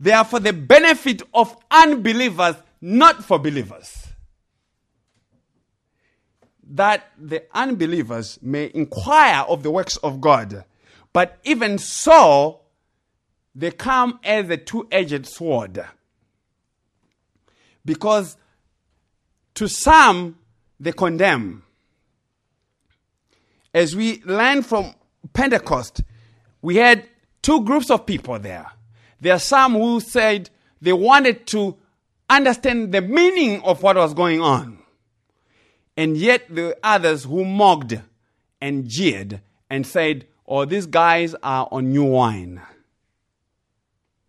They are for the benefit of unbelievers, not for believers. That the unbelievers may inquire of the works of God. But even so, they come as a two edged sword. Because to some, they condemn. As we learn from Pentecost, we had two groups of people there. There are some who said they wanted to understand the meaning of what was going on. And yet there were others who mocked and jeered and said, Oh, these guys are on new wine.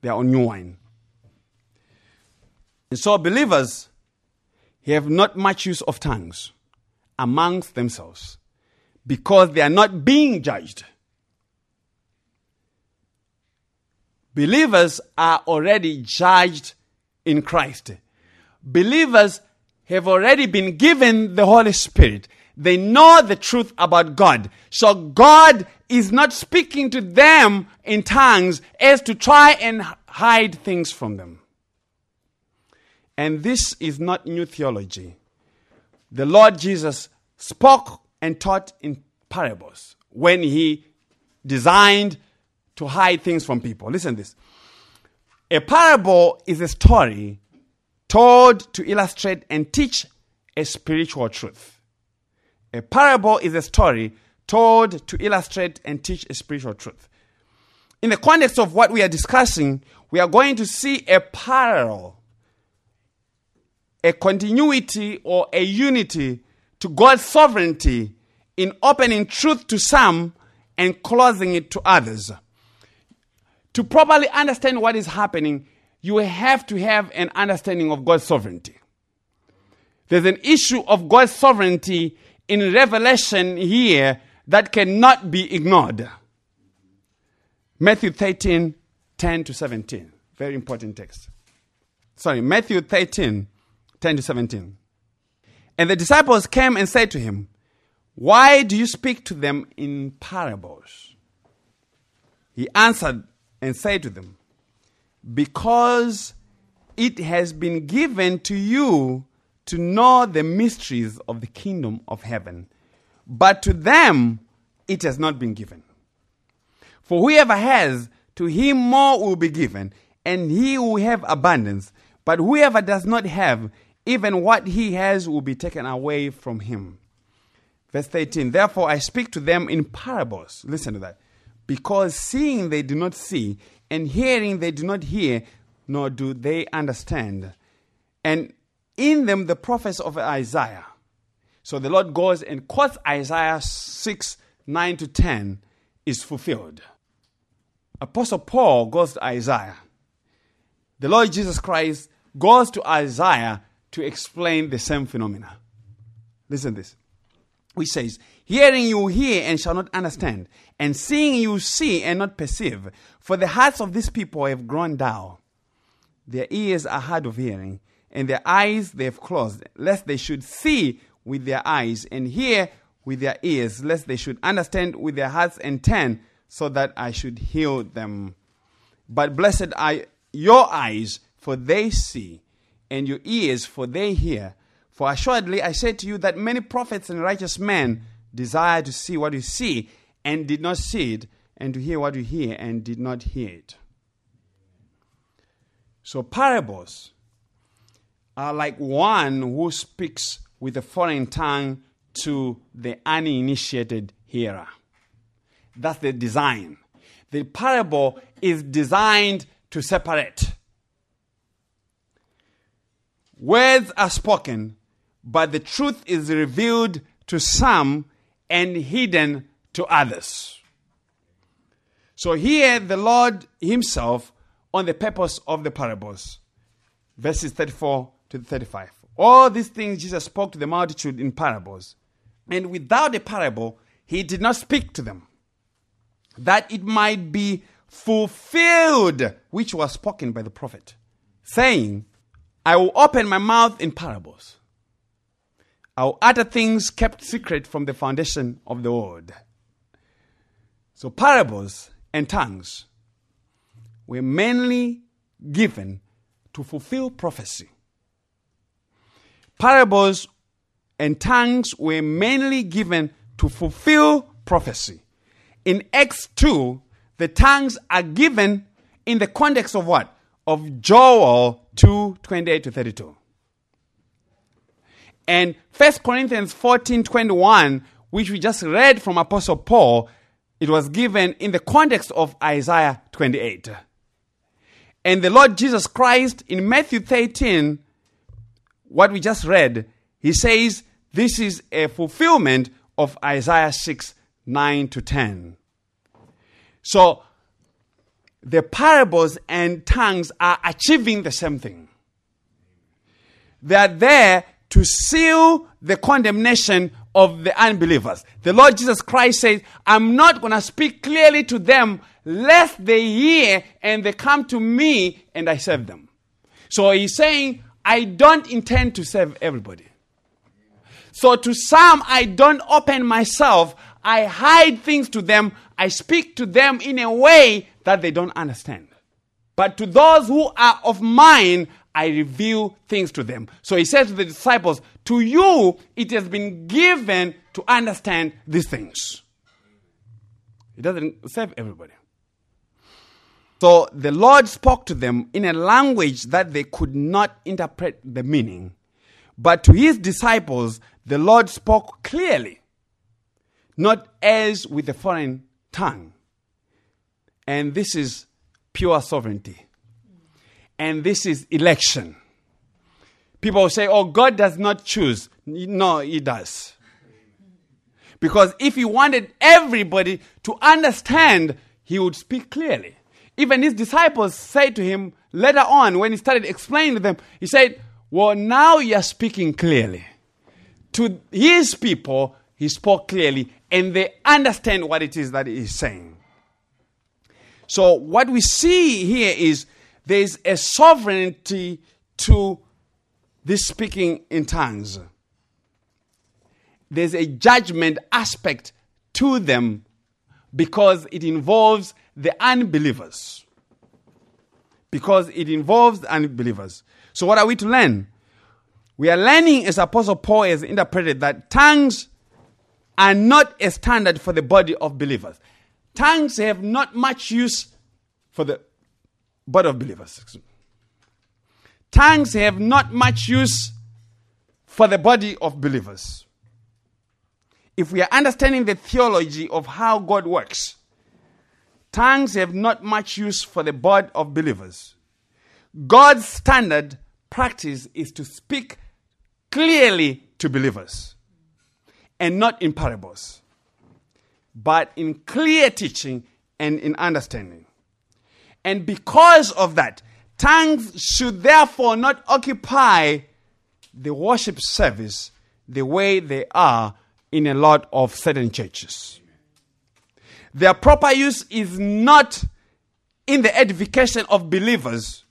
They are on new wine. And so believers have not much use of tongues amongst themselves because they are not being judged. Believers are already judged in Christ. Believers have already been given the Holy Spirit. They know the truth about God. So God is not speaking to them in tongues as to try and hide things from them. And this is not new theology. The Lord Jesus spoke and taught in parables when he designed to hide things from people. Listen this. A parable is a story told to illustrate and teach a spiritual truth. A parable is a story told to illustrate and teach a spiritual truth. In the context of what we are discussing, we are going to see a parallel a continuity or a unity to God's sovereignty in opening truth to some and closing it to others. To properly understand what is happening, you have to have an understanding of God's sovereignty. There's an issue of God's sovereignty in Revelation here that cannot be ignored. Matthew 13, 10 to 17. Very important text. Sorry, Matthew 13, 10 to 17. And the disciples came and said to him, Why do you speak to them in parables? He answered and said to them, Because it has been given to you to know the mysteries of the kingdom of heaven, but to them it has not been given. For whoever has, to him more will be given, and he will have abundance. But whoever does not have, even what he has will be taken away from him. Verse 13 Therefore I speak to them in parables. Listen to that. because seeing they do not see, and hearing they do not hear, nor do they understand. And in them the prophets of Isaiah. So the Lord goes and quotes Isaiah 6 9 to 10 is fulfilled. Apostle Paul goes to Isaiah. The Lord Jesus Christ goes to Isaiah to explain the same phenomena. Listen this. Which says, Hearing you hear and shall not understand, and seeing you see and not perceive. For the hearts of these people have grown dull. Their ears are hard of hearing, and their eyes they have closed, lest they should see with their eyes and hear with their ears, lest they should understand with their hearts and turn, so that I should heal them. But blessed are your eyes, for they see, and your ears, for they hear. For assuredly I say to you that many prophets and righteous men desire to see what you see, and did not see it, and to hear what you hear, and did not hear it. So, parables are like one who speaks with a foreign tongue to the uninitiated hearer. That's the design. The parable is designed to separate. Words are spoken, but the truth is revealed to some and hidden to others. So here the Lord Himself on the purpose of the parables. Verses 34 to 35. All these things Jesus spoke to the multitude in parables. And without a parable, He did not speak to them, that it might be fulfilled, which was spoken by the prophet, saying, I will open my mouth in parables. I will utter things kept secret from the foundation of the world. So, parables and tongues were mainly given to fulfill prophecy. Parables and tongues were mainly given to fulfill prophecy. In Acts 2, the tongues are given in the context of what? Of Joel 2 28 to 32. And 1 Corinthians 14 21, which we just read from Apostle Paul, it was given in the context of Isaiah 28. And the Lord Jesus Christ in Matthew 13, what we just read, he says this is a fulfillment of Isaiah 6 9 to 10. So the parables and tongues are achieving the same thing. They are there to seal the condemnation of the unbelievers. The Lord Jesus Christ says, I'm not going to speak clearly to them lest they hear and they come to me and I serve them. So he's saying, I don't intend to serve everybody. So to some, I don't open myself. I hide things to them. I speak to them in a way that they don't understand. But to those who are of mine, I reveal things to them. So he says to the disciples, To you it has been given to understand these things. He doesn't save everybody. So the Lord spoke to them in a language that they could not interpret the meaning. But to his disciples, the Lord spoke clearly, not as with a foreign tongue. And this is pure sovereignty and this is election. People say, oh, God does not choose. No, He does. Because if He wanted everybody to understand, He would speak clearly. Even His disciples say to Him later on, when He started explaining to them, He said, Well, now you are speaking clearly. To His people, He spoke clearly, and they understand what it is that He is saying. So, what we see here is there's a sovereignty to this speaking in tongues. There's a judgment aspect to them because it involves the unbelievers. Because it involves unbelievers. So, what are we to learn? We are learning, as Apostle Paul has interpreted, that tongues are not a standard for the body of believers. Tongues have not much use for the body of believers. Tongues have not much use for the body of believers. If we are understanding the theology of how God works, tongues have not much use for the body of believers. God's standard practice is to speak clearly to believers and not in parables, but in clear teaching and in understanding. And because of that, tongues should therefore not occupy the worship service the way they are in a lot of certain churches. Their proper use is not in the edification of believers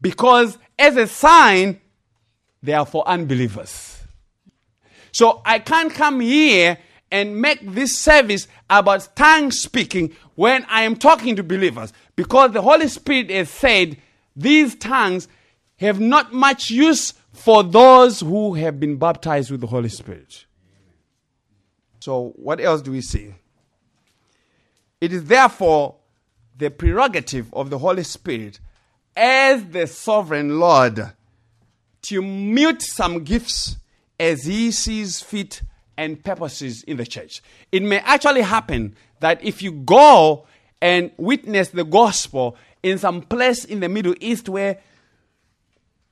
because, as a sign, they are for unbelievers. So I can't come here and make this service about tongue speaking when I am talking to believers because the Holy Spirit has said these tongues have not much use for those who have been baptized with the Holy Spirit. So, what else do we see? It is therefore the prerogative of the Holy Spirit as the sovereign Lord to mute some gifts as he sees fit and purposes in the church. It may actually happen that if you go and witness the gospel in some place in the Middle East where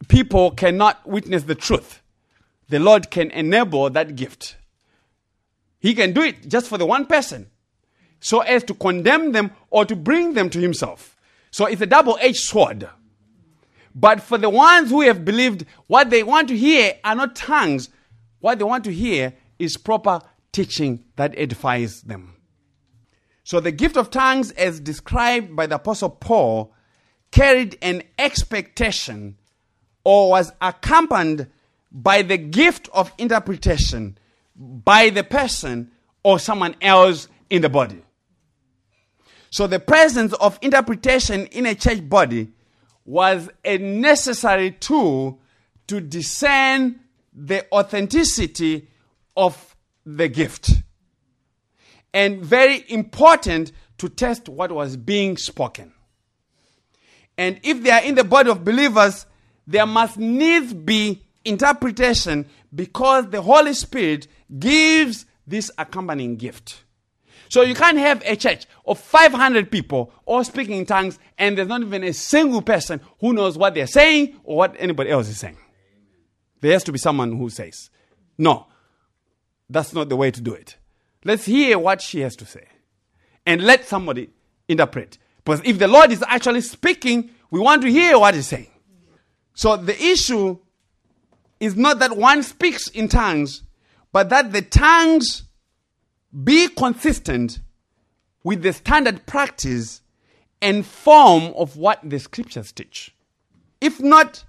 people cannot witness the truth, the Lord can enable that gift. He can do it just for the one person so as to condemn them or to bring them to Himself. So it's a double edged sword. But for the ones who have believed, what they want to hear are not tongues. What they want to hear is proper teaching that edifies them. So the gift of tongues, as described by the Apostle Paul, carried an expectation or was accompanied by the gift of interpretation by the person or someone else in the body. So the presence of interpretation in a church body was a necessary tool to discern the authenticity of the gift. And very important to test what was being spoken. And if they are in the body of believers, there must needs be interpretation because the Holy Spirit gives this accompanying gift. So you can't have a church of 500 people all speaking in tongues and there's not even a single person who knows what they're saying or what anybody else is saying. There has to be someone who says, No, that's not the way to do it. Let's hear what she has to say and let somebody interpret. Because if the Lord is actually speaking, we want to hear what he's saying. So the issue is not that one speaks in tongues, but that the tongues be consistent with the standard practice and form of what the scriptures teach. If not,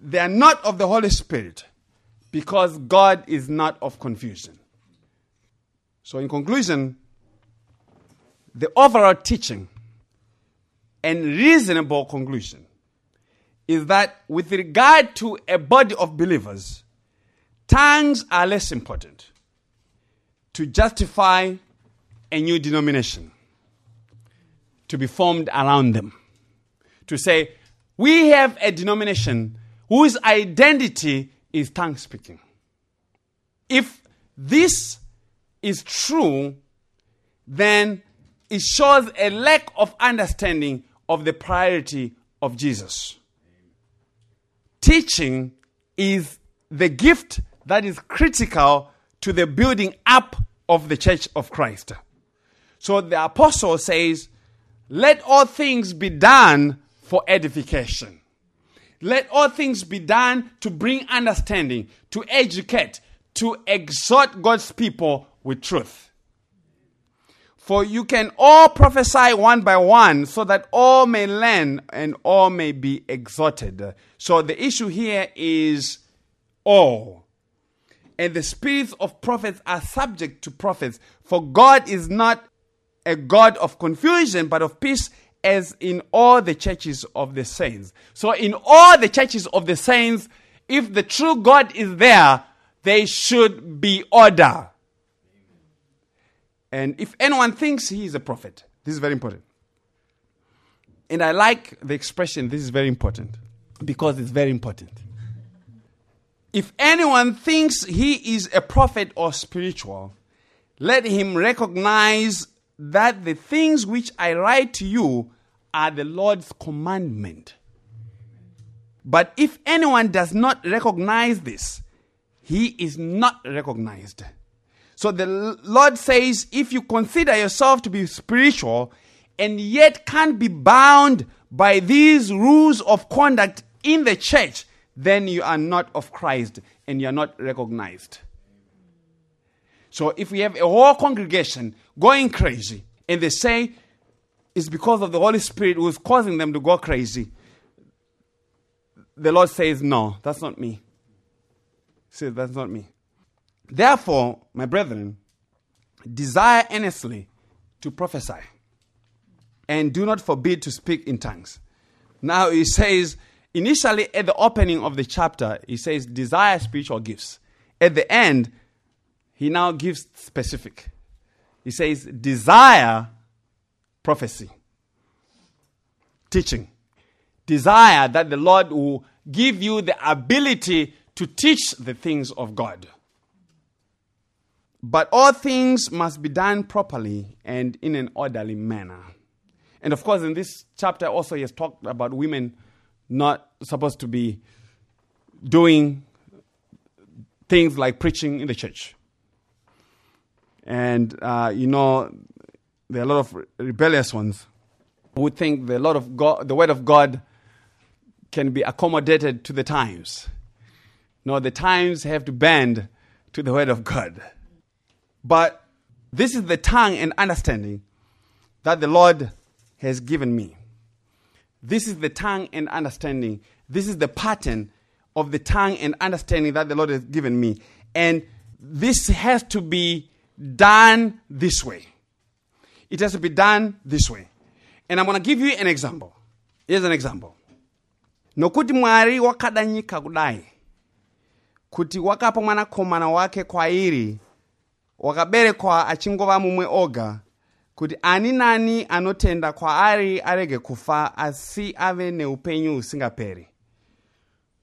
they are not of the Holy Spirit because God is not of confusion. So, in conclusion, the overall teaching and reasonable conclusion is that with regard to a body of believers, tongues are less important to justify a new denomination to be formed around them. To say, we have a denomination whose identity is tongue speaking. If this is true, then it shows a lack of understanding of the priority of Jesus. Teaching is the gift that is critical to the building up of the church of Christ. So the apostle says, Let all things be done for edification. Let all things be done to bring understanding, to educate, to exhort God's people with truth. For you can all prophesy one by one, so that all may learn and all may be exhorted. So the issue here is all and the spirits of prophets are subject to prophets. For God is not a God of confusion, but of peace, as in all the churches of the saints. So, in all the churches of the saints, if the true God is there, there should be order. And if anyone thinks he is a prophet, this is very important. And I like the expression, this is very important, because it's very important. If anyone thinks he is a prophet or spiritual, let him recognize that the things which I write to you are the Lord's commandment. But if anyone does not recognize this, he is not recognized. So the Lord says if you consider yourself to be spiritual and yet can't be bound by these rules of conduct in the church, then you are not of Christ and you are not recognized. So if we have a whole congregation going crazy and they say it's because of the Holy Spirit who is causing them to go crazy, the Lord says, No, that's not me. He says, That's not me. Therefore, my brethren, desire earnestly to prophesy and do not forbid to speak in tongues. Now, he says, initially at the opening of the chapter, he says, desire spiritual gifts. At the end, he now gives specific. He says, desire prophecy, teaching desire that the Lord will give you the ability to teach the things of God. But all things must be done properly and in an orderly manner. And of course, in this chapter, also, he has talked about women not supposed to be doing things like preaching in the church. And, uh, you know, there are a lot of rebellious ones who think the, Lord of God, the word of God can be accommodated to the times. No, the times have to bend to the word of God. But this is the tongue and understanding that the Lord has given me. This is the tongue and understanding. This is the pattern of the tongue and understanding that the Lord has given me. And this has to be done this way. It has to be done this way. And I'm going to give you an example. Here's an example. nokuti mwari wakada nyika kudai kuti wakapa mwanakomana wake kwairi wakaberekwa achingova mumwe oga kuti ani nani anotenda kwaari arege kufa asi ave neupenyu husingaperi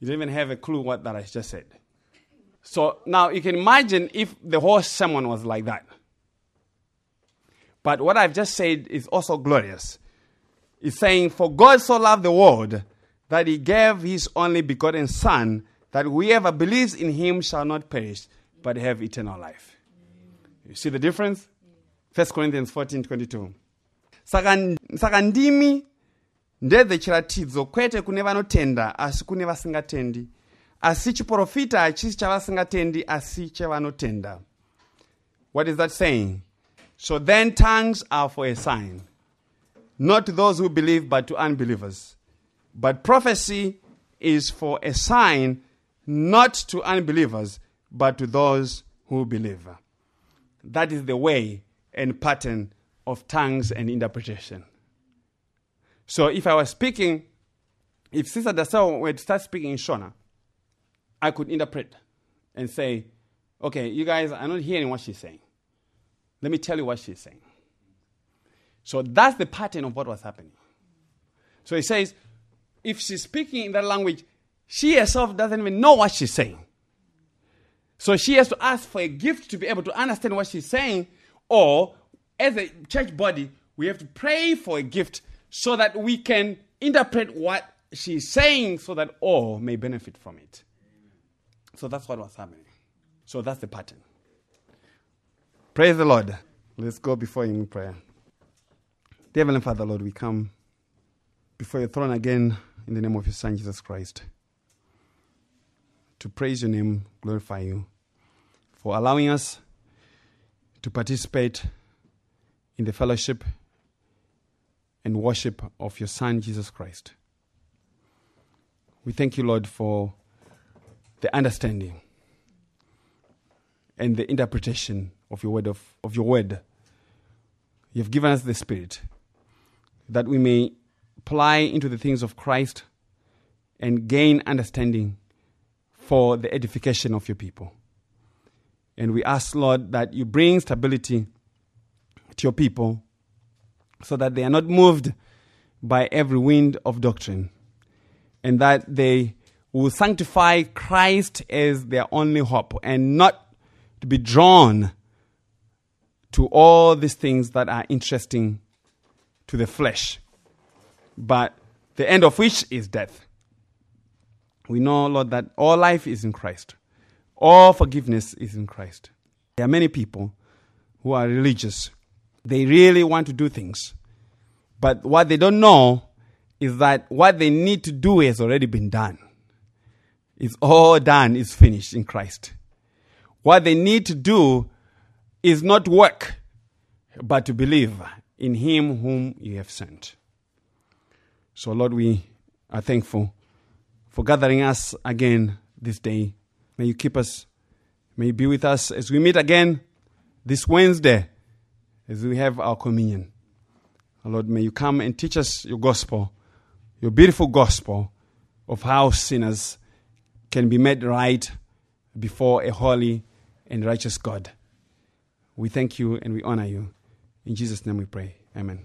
you don't even have a clue what that i just said so now you can imagine if the whole sermon was like that but what i've just said is also glorious it's saying for god so loved the world that he gave his only begotten Son, that whoever believes in him shall not perish, but have eternal life. You see the difference? 1 Corinthians 14 22. Saka, ndimi ndedze chiratidzo kwete kune vanotenda asi kune vasingatendi asi chiprofita hachisi chavasingatendi asi chevanotenda what is that saying so then tongues are for a sign not to those who believe but to unbelievers but prophecy is for a sign not to unbelievers, but to those who believe. That is the way and pattern of tongues and interpretation. So if I was speaking, if Sister Dasao were to start speaking in Shona, I could interpret and say, okay, you guys are not hearing what she's saying. Let me tell you what she's saying. So that's the pattern of what was happening. So he says, if she's speaking in that language, she herself doesn't even know what she's saying. So she has to ask for a gift to be able to understand what she's saying, or as a church body, we have to pray for a gift so that we can interpret what she's saying so that all may benefit from it. So that's what was happening. So that's the pattern. Praise the Lord. Let's go before Him in prayer. Dear Heavenly Father, Lord, we come before your throne again in the name of your Son, Jesus Christ, to praise your name, glorify you, for allowing us to participate in the fellowship and worship of your Son, Jesus Christ. We thank you, Lord, for the understanding and the interpretation of your word of, of your word. You have given us the Spirit that we may apply into the things of Christ and gain understanding for the edification of your people. And we ask, Lord, that you bring stability to your people so that they are not moved by every wind of doctrine and that they will sanctify Christ as their only hope and not to be drawn to all these things that are interesting to the flesh, but the end of which is death. We know, Lord, that all life is in Christ, all forgiveness is in Christ. There are many people who are religious, they really want to do things, but what they don't know is that what they need to do has already been done. It's all done, it's finished in Christ. What they need to do is not work, but to believe in Him whom you have sent. So, Lord, we are thankful for gathering us again this day. May you keep us, may you be with us as we meet again this Wednesday as we have our communion. Lord, may you come and teach us your gospel, your beautiful gospel of how sinners can be made right before a holy and righteous God. We thank you and we honor you. In Jesus' name we pray. Amen.